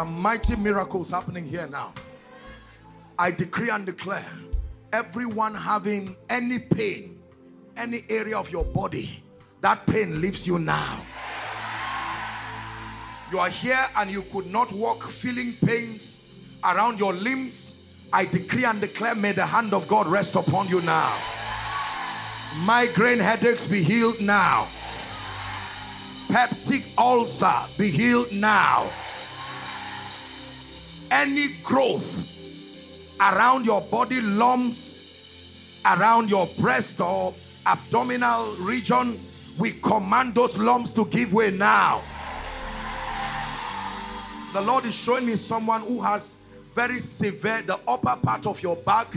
are mighty miracles happening here now. I decree and declare everyone having any pain, any area of your body, that pain leaves you now. You are here and you could not walk, feeling pains around your limbs. I decree and declare, may the hand of God rest upon you now. Migraine headaches be healed now. Peptic ulcer be healed now. Any growth around your body, lumps around your breast or abdominal regions, we command those lumps to give way now. The Lord is showing me someone who has very severe, the upper part of your back.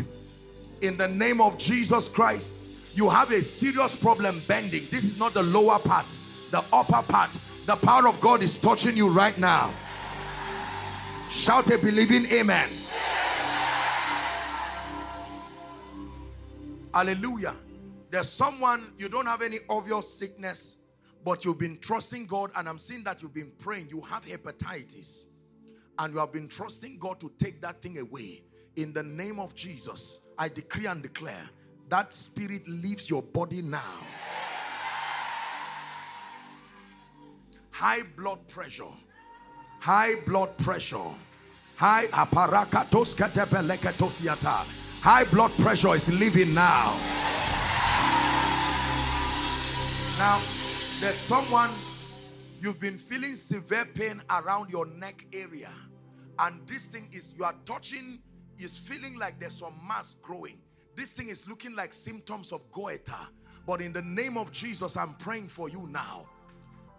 In the name of Jesus Christ, you have a serious problem bending. This is not the lower part, the upper part. The power of God is touching you right now. Shout a believing amen. Hallelujah. There's someone, you don't have any obvious sickness, but you've been trusting God, and I'm seeing that you've been praying. You have hepatitis, and you have been trusting God to take that thing away. In the name of Jesus, I decree and declare that spirit leaves your body now. High blood pressure, high blood pressure, high. High blood pressure is leaving now. Now, there's someone you've been feeling severe pain around your neck area, and this thing is you are touching, is feeling like there's some mass growing. This thing is looking like symptoms of goiter, but in the name of Jesus, I'm praying for you now.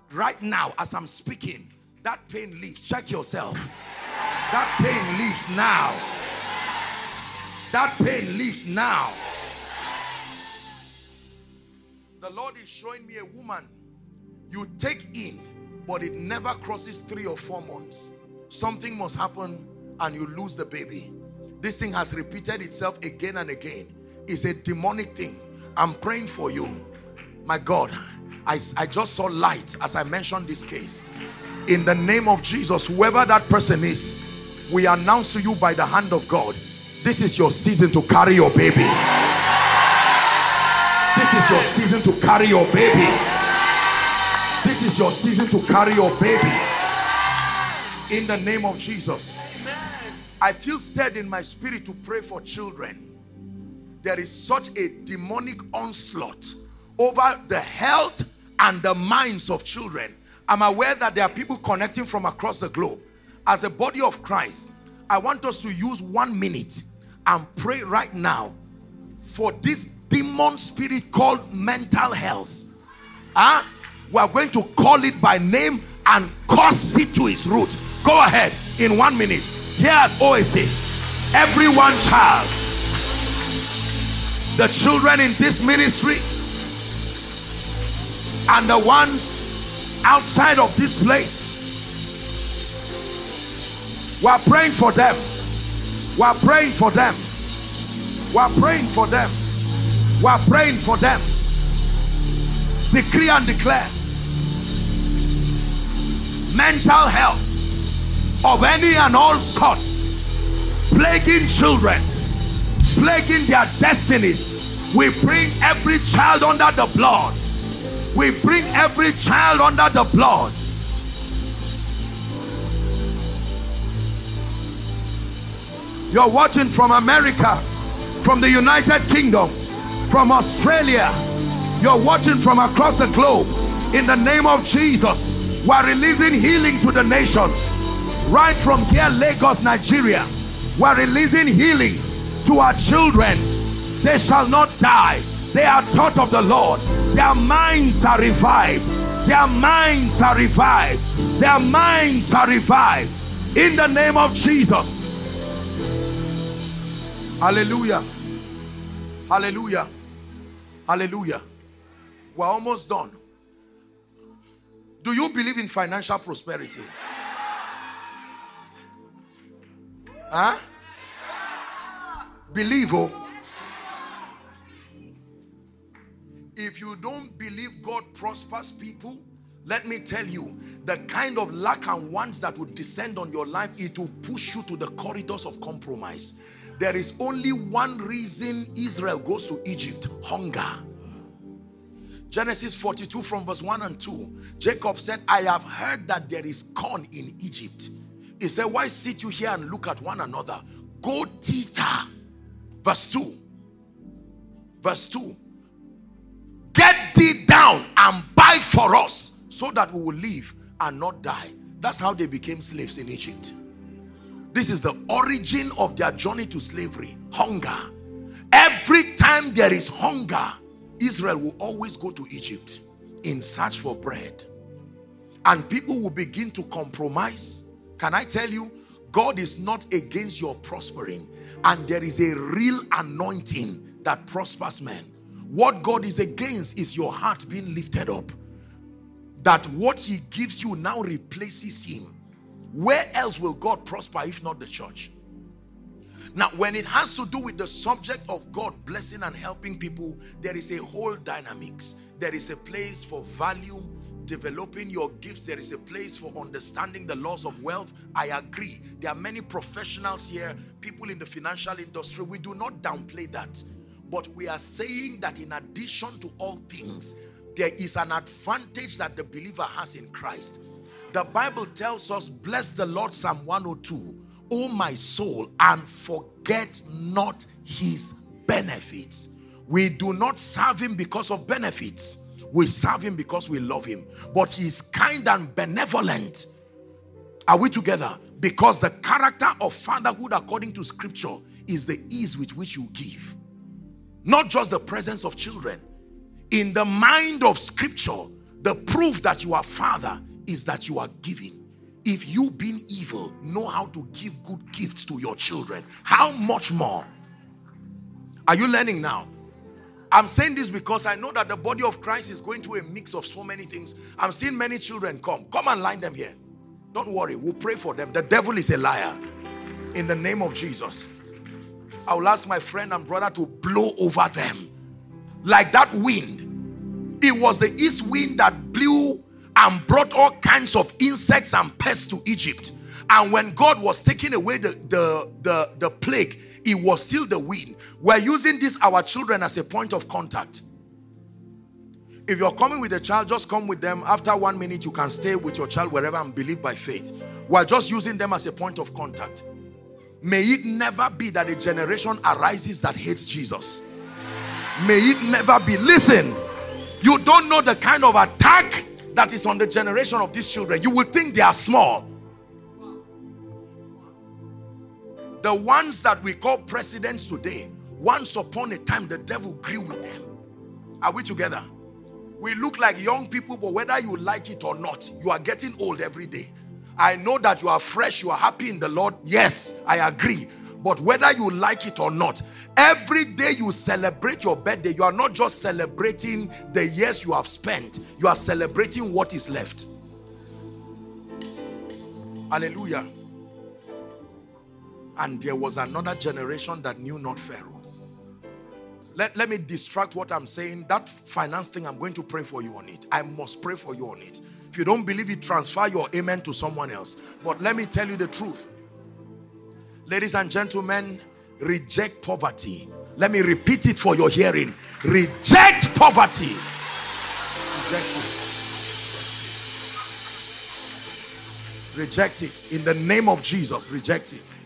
Right now, as I'm speaking, that pain leaves. Check yourself. That pain leaves now. That pain leaves now. The Lord is showing me a woman you take in but it never crosses three or four months. Something must happen and you lose the baby. This thing has repeated itself again and again. It's a demonic thing. I'm praying for you. My God, I, I just saw light as I mentioned this case. In the name of Jesus, whoever that person is, we announce to you by the hand of God, this is your season to carry your baby. This is your season to carry your baby. This is your season to carry your baby. In the name of Jesus. I feel stirred in my spirit to pray for children. There is such a demonic onslaught over the health and the minds of children. I'm aware that there are people connecting from across the globe. As a body of Christ, I want us to use one minute and pray right now for this demon spirit called mental health. Huh? We are going to call it by name and curse it to its root. Go ahead in one minute. Here's Oasis. Every one child. The children in this ministry and the ones outside of this place. We are praying for them. We are praying for them. We are praying for them. We are praying for them. Decree and declare mental health of any and all sorts, plaguing children, plaguing their destinies. We bring every child under the blood. We bring every child under the blood. You're watching from America, from the United Kingdom, from Australia. You're watching from across the globe. In the name of Jesus, we're releasing healing to the nations. Right from here, Lagos, Nigeria, we're releasing healing to our children. They shall not die. They are taught of the Lord. Their minds are revived. Their minds are revived. Their minds are revived. In the name of Jesus. Hallelujah. Hallelujah. Hallelujah. We're almost done. Do you believe in financial prosperity? Huh? Believe, oh. If you don't believe God prospers people, let me tell you, the kind of lack and wants that would descend on your life, it will push you to the corridors of compromise. There is only one reason Israel goes to Egypt hunger. Genesis 42 from verse 1 and 2. Jacob said, I have heard that there is corn in Egypt. He said, Why sit you here and look at one another? Go thither. Verse 2. Verse 2. Get thee down and buy for us so that we will live and not die. That's how they became slaves in Egypt. This is the origin of their journey to slavery hunger. Every time there is hunger, Israel will always go to Egypt in search for bread. And people will begin to compromise. Can I tell you, God is not against your prospering, and there is a real anointing that prospers men. What God is against is your heart being lifted up. That what he gives you now replaces him. Where else will God prosper if not the church? Now, when it has to do with the subject of God blessing and helping people, there is a whole dynamics. There is a place for value, developing your gifts. There is a place for understanding the laws of wealth. I agree. There are many professionals here, people in the financial industry. We do not downplay that. But we are saying that in addition to all things, there is an advantage that the believer has in Christ. The Bible tells us, Bless the Lord, Psalm 102, O my soul, and forget not his benefits. We do not serve him because of benefits, we serve him because we love him. But he is kind and benevolent. Are we together? Because the character of fatherhood, according to scripture, is the ease with which you give. Not just the presence of children. In the mind of scripture, the proof that you are father is that you are giving. If you being evil know how to give good gifts to your children, how much more? Are you learning now? I'm saying this because I know that the body of Christ is going through a mix of so many things. I'm seeing many children come. Come and line them here. Don't worry, we'll pray for them. The devil is a liar. In the name of Jesus. I will ask my friend and brother to blow over them like that wind. It was the east wind that blew and brought all kinds of insects and pests to Egypt. And when God was taking away the, the, the, the plague, it was still the wind. We're using this, our children, as a point of contact. If you're coming with a child, just come with them. After one minute, you can stay with your child wherever and believe by faith. We're just using them as a point of contact. May it never be that a generation arises that hates Jesus. May it never be. Listen, you don't know the kind of attack that is on the generation of these children. You will think they are small. The ones that we call presidents today, once upon a time, the devil grew with them. Are we together? We look like young people, but whether you like it or not, you are getting old every day. I know that you are fresh, you are happy in the Lord. Yes, I agree. But whether you like it or not, every day you celebrate your birthday, you are not just celebrating the years you have spent, you are celebrating what is left. Hallelujah. And there was another generation that knew not Pharaoh. Let, let me distract what I'm saying. That finance thing, I'm going to pray for you on it. I must pray for you on it. You don't believe it, transfer your amen to someone else. But let me tell you the truth. Ladies and gentlemen, reject poverty. Let me repeat it for your hearing. Reject poverty. Reject it. Reject it. In the name of Jesus, reject it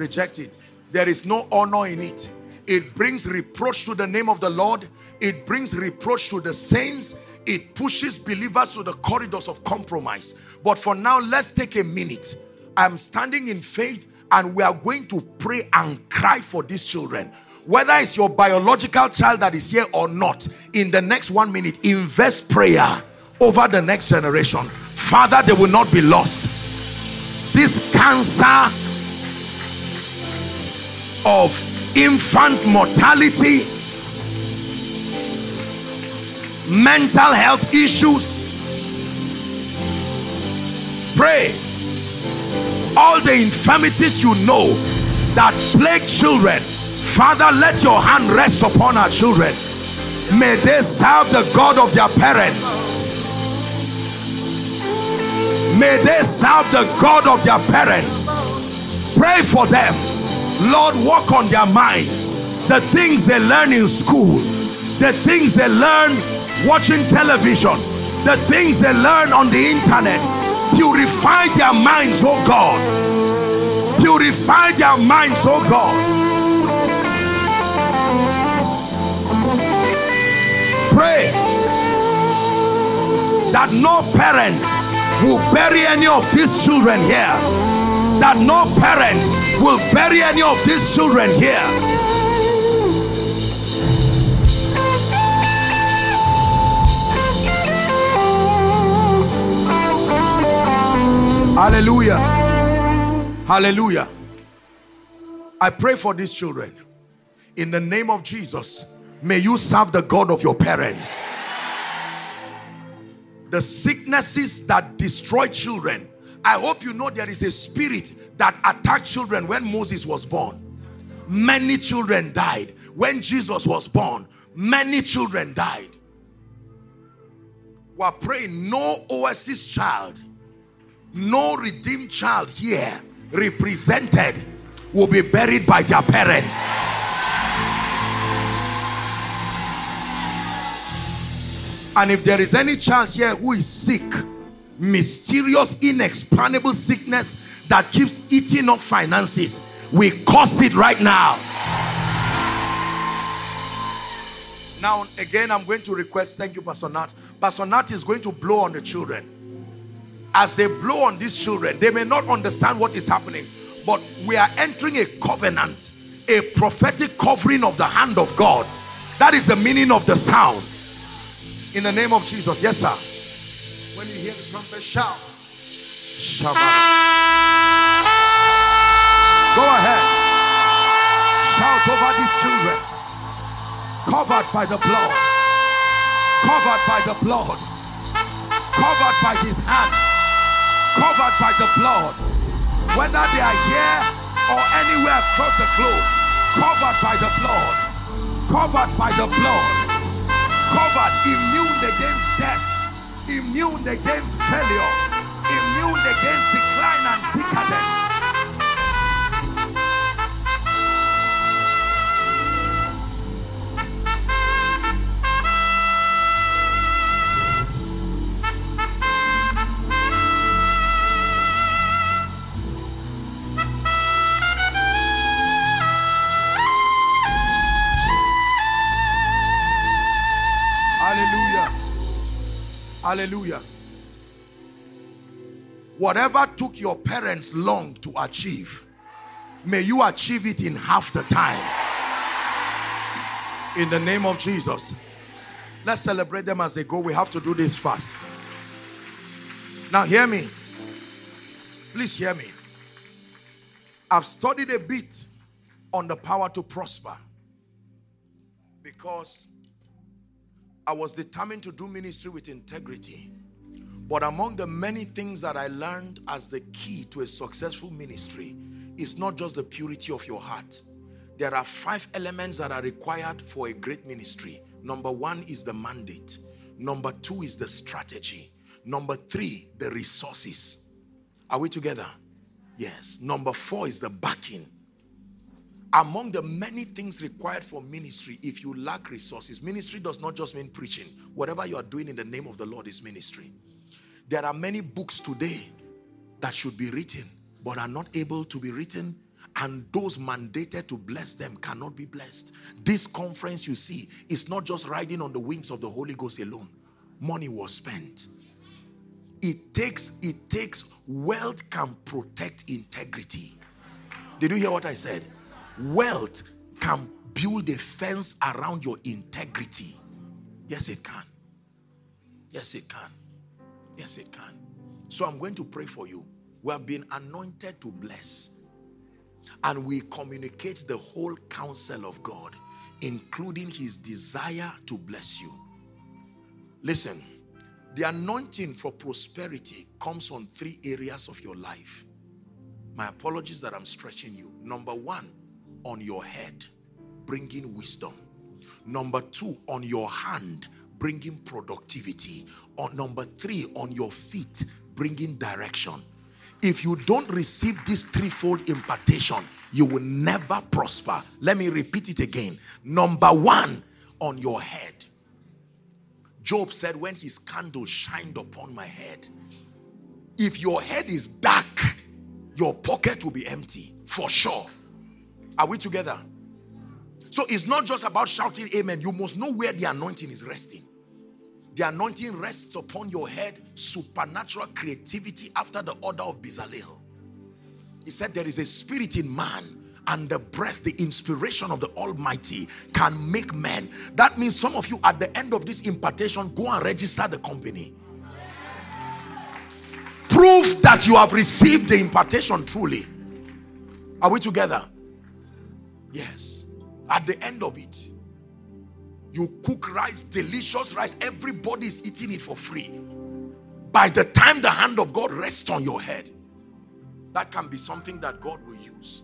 reject it. There is no honor in it. It brings reproach to the name of the Lord. It brings reproach to the saints. It pushes believers to the corridors of compromise. But for now, let's take a minute. I'm standing in faith and we are going to pray and cry for these children. Whether it's your biological child that is here or not, in the next one minute, invest prayer over the next generation. Father, they will not be lost. This cancer of infant mortality, mental health issues. Pray all the infirmities you know that plague children. Father, let your hand rest upon our children. May they serve the God of their parents. May they serve the God of their parents. Pray for them Lord, work on their minds. The things they learn in school, the things they learn watching television, the things they learn on the internet. Purify their minds, oh God. Purify their minds, oh God. Pray that no parent will bury any of these children here. That no parent will bury any of these children here. Hallelujah. Hallelujah. I pray for these children. In the name of Jesus, may you serve the God of your parents. The sicknesses that destroy children I hope you know there is a spirit that attacked children when Moses was born. Many children died. When Jesus was born, many children died. We are praying no oasis child, no redeemed child here represented will be buried by their parents. And if there is any child here who is sick, mysterious, inexplainable sickness that keeps eating up finances. We curse it right now. Now, again, I'm going to request, thank you, Pastor Nat. Pastor Nat is going to blow on the children. As they blow on these children, they may not understand what is happening, but we are entering a covenant, a prophetic covering of the hand of God. That is the meaning of the sound. In the name of Jesus. Yes, sir. When you hear the trumpet, shout. Shabbat. Go ahead. Shout over these children. Covered by the blood. Covered by the blood. Covered by his hand. Covered by the blood. Whether they are here or anywhere across the globe. Covered by the blood. Covered by the blood. Covered, immune against death. Immune against failure. Immune against decline and decadence. Hallelujah. Whatever took your parents long to achieve, may you achieve it in half the time. In the name of Jesus. Let's celebrate them as they go. We have to do this fast. Now, hear me. Please hear me. I've studied a bit on the power to prosper because I was determined to do ministry with integrity. But among the many things that I learned as the key to a successful ministry is not just the purity of your heart. There are five elements that are required for a great ministry. Number one is the mandate. Number two is the strategy. Number three, the resources. Are we together? Yes. Number four is the backing among the many things required for ministry if you lack resources ministry does not just mean preaching. Whatever you are doing in the name of the lord is ministry. There are many books today that should be written but are not able to be written and those mandated to bless them cannot be blessed. This conference you see is not just riding on the wings of the holy ghost alone. Money was spent. It takes it takes wealth can protect integrity. Did you hear what i said Wealth can build a fence around your integrity. Yes, it can. Yes, it can. Yes, it can. So I'm going to pray for you. We have been anointed to bless. And we communicate the whole counsel of God, including his desire to bless you. Listen, the anointing for prosperity comes on three areas of your life. My apologies that I'm stretching you. Number one, on your head, bringing wisdom. Number two, on your hand, bringing productivity. On number three, on your feet, bringing direction. If you don't receive this threefold impartation, you will never prosper. Let me repeat it again. Number one, on your head. Job said, When his candle shined upon my head, if your head is dark, your pocket will be empty for sure. Are we together? So it's not just about shouting amen. You must know where the anointing is resting. The anointing rests upon your head, supernatural creativity after the order of Bezalel. He said there is a spirit in man and the breath, the inspiration of the Almighty can make men. That means some of you at the end of this impartation, go and register the company. Prove that you have received the impartation truly. Are we together? Yes. At the end of it, you cook rice, delicious rice. Everybody is eating it for free. By the time the hand of God rests on your head, that can be something that God will use.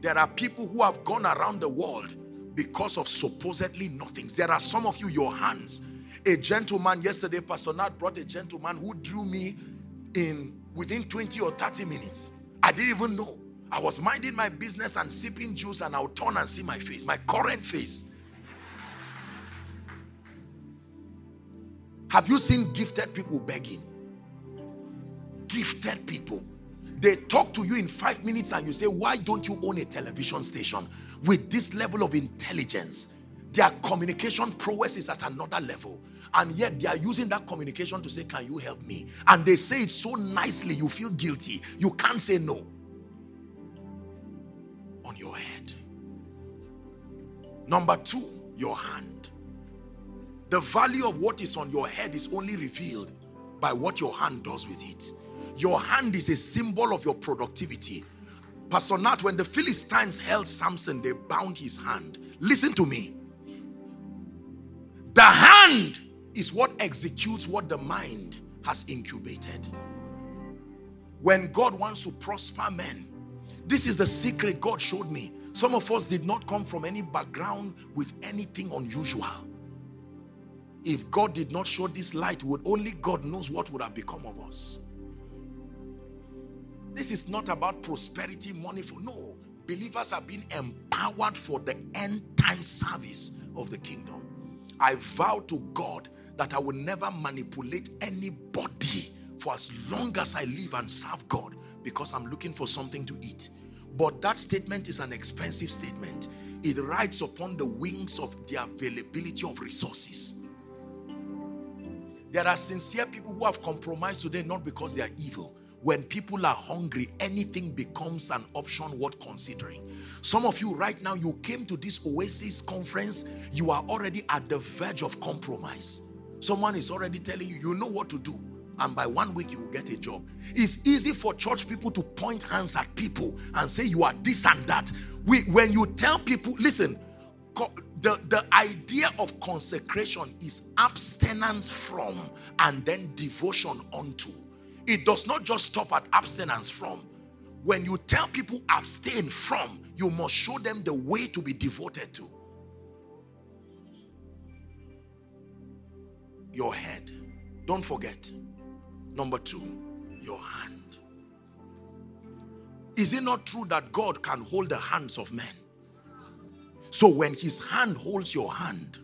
There are people who have gone around the world because of supposedly nothings. There are some of you, your hands. A gentleman yesterday, Pastor Nat brought a gentleman who drew me in within 20 or 30 minutes. I didn't even know. I was minding my business and sipping juice, and I'll turn and see my face, my current face. Have you seen gifted people begging? Gifted people. They talk to you in five minutes and you say, Why don't you own a television station? With this level of intelligence, their communication prowess is at another level. And yet they are using that communication to say, Can you help me? And they say it so nicely, you feel guilty. You can't say no on your head. Number two, your hand. The value of what is on your head is only revealed by what your hand does with it. Your hand is a symbol of your productivity. Pastor Nat, when the Philistines held Samson, they bound his hand. Listen to me. The hand is what executes what the mind has incubated. When God wants to prosper men, this is the secret God showed me. Some of us did not come from any background with anything unusual. If God did not show this light, would only God knows what would have become of us. This is not about prosperity, money for no. Believers have been empowered for the end time service of the kingdom. I vow to God that I will never manipulate anybody for as long as I live and serve God because I'm looking for something to eat. But that statement is an expensive statement. It rides upon the wings of the availability of resources. There are sincere people who have compromised today not because they are evil. When people are hungry, anything becomes an option worth considering. Some of you right now, you came to this Oasis conference, you are already at the verge of compromise. Someone is already telling you, you know what to do. And by one week, you will get a job. It's easy for church people to point hands at people and say, you are this and that. We, when you tell people, listen, the, the idea of consecration is abstinence from and then devotion unto. It does not just stop at abstinence from. When you tell people abstain from, you must show them the way to be devoted to. Your head. Don't forget. Number two, your hand. Is it not true that God can hold the hands of men? So when his hand holds your hand,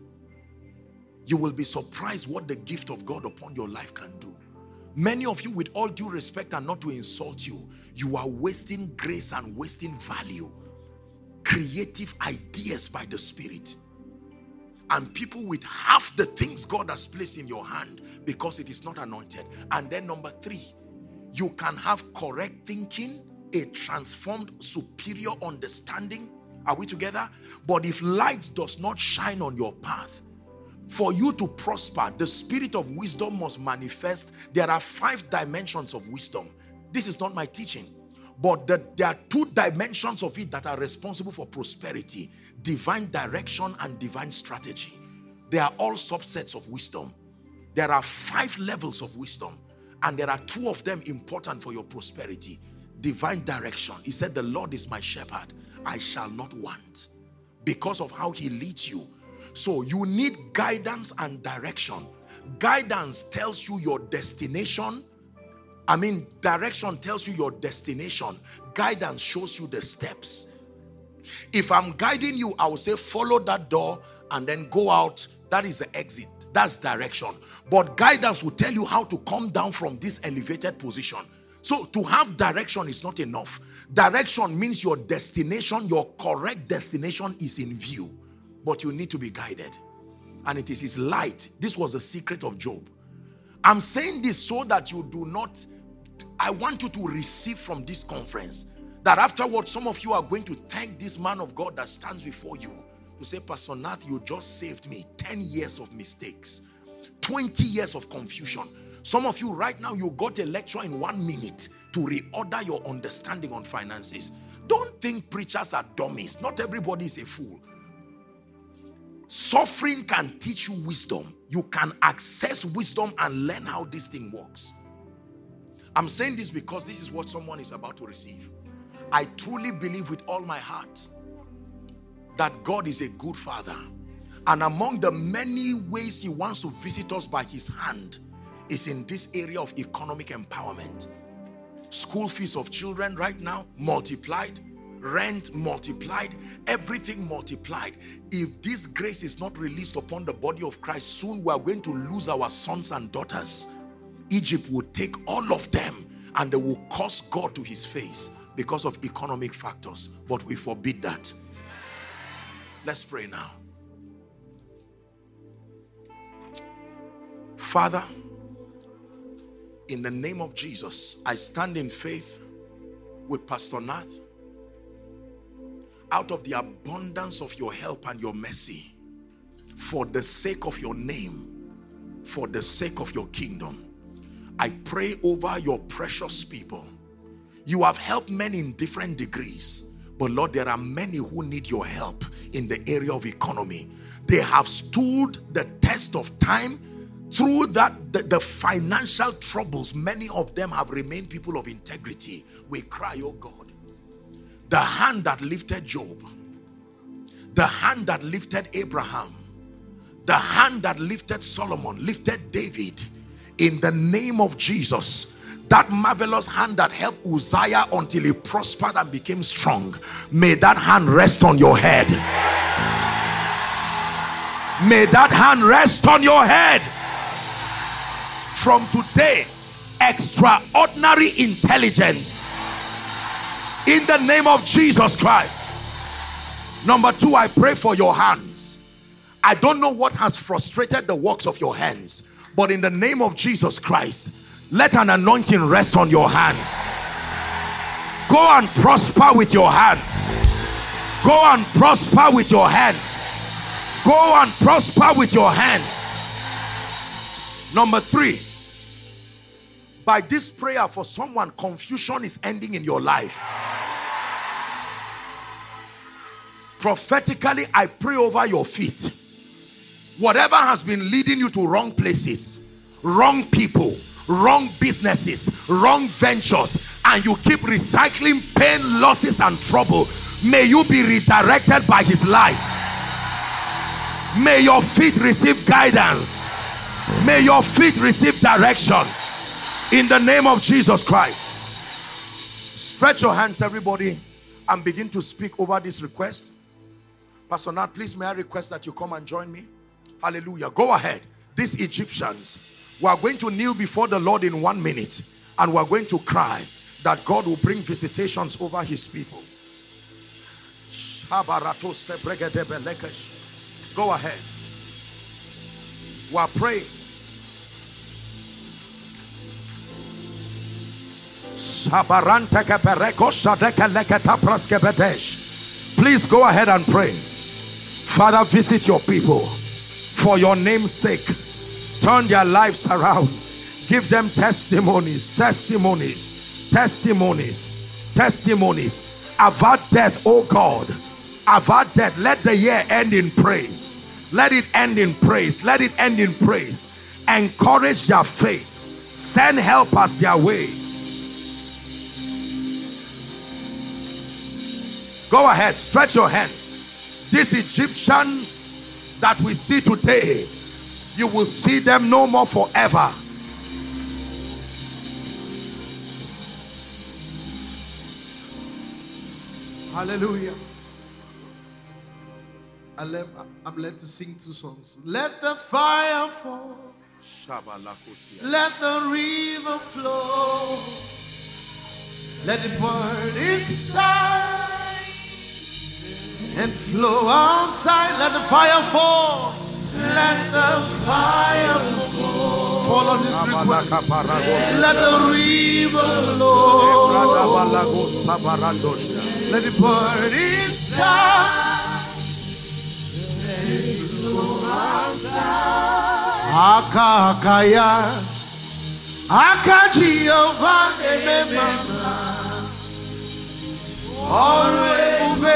you will be surprised what the gift of God upon your life can do. Many of you, with all due respect and not to insult you, you are wasting grace and wasting value. Creative ideas by the Spirit. And people with half the things God has placed in your hand because it is not anointed. And then number three, you can have correct thinking, a transformed superior understanding, are we together? But if light does not shine on your path, for you to prosper, the spirit of wisdom must manifest. There are five dimensions of wisdom. This is not my teaching, but the, there are two dimensions of it that are responsible for prosperity divine direction and divine strategy. They are all subsets of wisdom. There are five levels of wisdom, and there are two of them important for your prosperity divine direction. He said, The Lord is my shepherd, I shall not want because of how he leads you. So you need guidance and direction. Guidance tells you your destination. I mean, direction tells you your destination. Guidance shows you the steps. If I'm guiding you, I will say, follow that door and then go out. That is the exit. That's direction. But guidance will tell you how to come down from this elevated position. So to have direction is not enough. Direction means your destination, your correct destination is in view. But you need to be guided. And it is his light. This was the secret of Job. I'm saying this so that you do not, I want you to receive from this conference that afterward some of you are going to thank this man of God that stands before you to say, Pastor Nat, you just saved me 10 years of mistakes, 20 years of confusion. Some of you right now, you got a lecture in one minute to reorder your understanding on finances. Don't think preachers are dummies. Not everybody is a fool. Suffering can teach you wisdom. You can access wisdom and learn how this thing works. I'm saying this because this is what someone is about to receive. I truly believe with all my heart that God is a good father. And among the many ways he wants to visit us by his hand, is in this area of economic empowerment. School fees of children right now multiplied, rent multiplied, everything multiplied. If this grace is not released upon the body of Christ, soon we are going to lose our sons and daughters. Egypt will take all of them and they will cause God to his face because of economic factors. But we forbid that. Let's pray now. Father, in the name of Jesus, I stand in faith with Pastor Nat. Out of the abundance of your help and your mercy, for the sake of your name, for the sake of your kingdom, I pray over your precious people. You have helped many in different degrees, but Lord, there are many who need your help in the area of economy. They have stood the test of time through that the, the, financial troubles. Many of them have remained people of integrity. We cry oh god. The hand that lifted job the hand that lifted abraham the hand that lifted solomon lifted david in the name of jesus that marvelous hand that helped uzziah until he prospered and became strong may that hand rest on your head may that hand rest on your head from today extraordinary intelligence in the name of Jesus Christ. Number two, I pray for your hands. I don't know what has frustrated the works of your hands, but in the name of Jesus Christ, let an anointing rest on your hands. Go and prosper with your hands. Go and prosper with your hands. Go and prosper with your hands. Number three, by this prayer for someone, confusion is ending in your life. Prophetically, I pray over your feet. Whatever has been leading you to wrong places, wrong people, wrong businesses, wrong ventures, and you keep recycling pain, losses, and trouble, may you be redirected by His light. May your feet receive guidance. May your feet receive direction in the name of Jesus Christ. Stretch your hands, everybody, and begin to speak over this request. Pastor Nat, please may I request that you come and join me? Hallelujah. Go ahead. These Egyptians, we are going to kneel before the Lord in one minute and we are going to cry that God will bring visitations over his people. Go ahead. We are praying Please go ahead and pray. Father, visit your people for your name's sake. Turn their lives around. Give them testimonies, testimonies, testimonies, testimonies. Avert death, oh God. Avert death. Let the year end in praise. Let it end in praise. Let it end in praise. Encourage their faith. Send helpers their way Go ahead, stretch your hands. These Egyptians that we see today, you will see them no more forever. Hallelujah. I'm led to sing two songs. Let the fire fall. Let the river flow. Let it burn inside and flow outside. Let the fire fall. Let the fire fall. On this request. Let the river flow. Let it burn inside. Akakaya Akajiova Emema Ọrụ ebube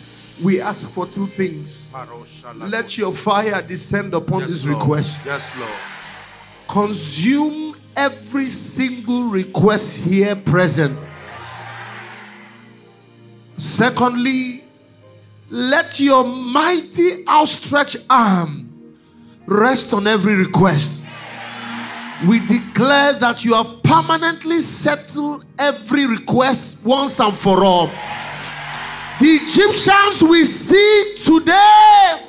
We ask for two things. Let your fire descend upon yes, this request. Yes, Lord. Consume every single request here present. Secondly, let your mighty outstretched arm rest on every request. We declare that you have permanently settled every request once and for all. The Egyptians we see today,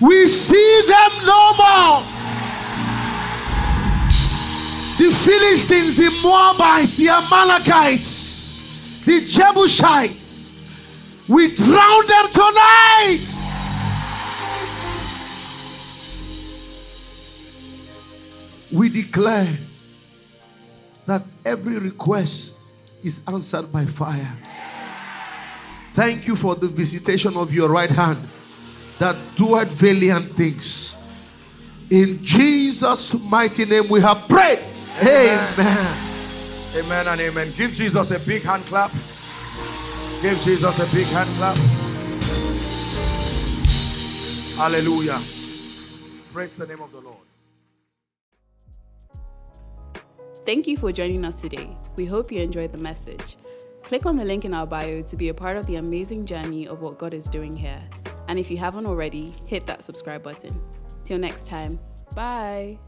we see them no more. The Philistines, the Moabites, the Amalekites, the Jebusites, we drown them tonight. we declare that every request is answered by fire. Thank you for the visitation of your right hand that doeth valiant things. In Jesus' mighty name we have prayed. Amen. amen. Amen and amen. Give Jesus a big hand clap. Give Jesus a big hand clap. Hallelujah. Praise the name of the Lord. Thank you for joining us today. We hope you enjoyed the message. Click on the link in our bio to be a part of the amazing journey of what God is doing here. And if you haven't already, hit that subscribe button. Till next time, bye.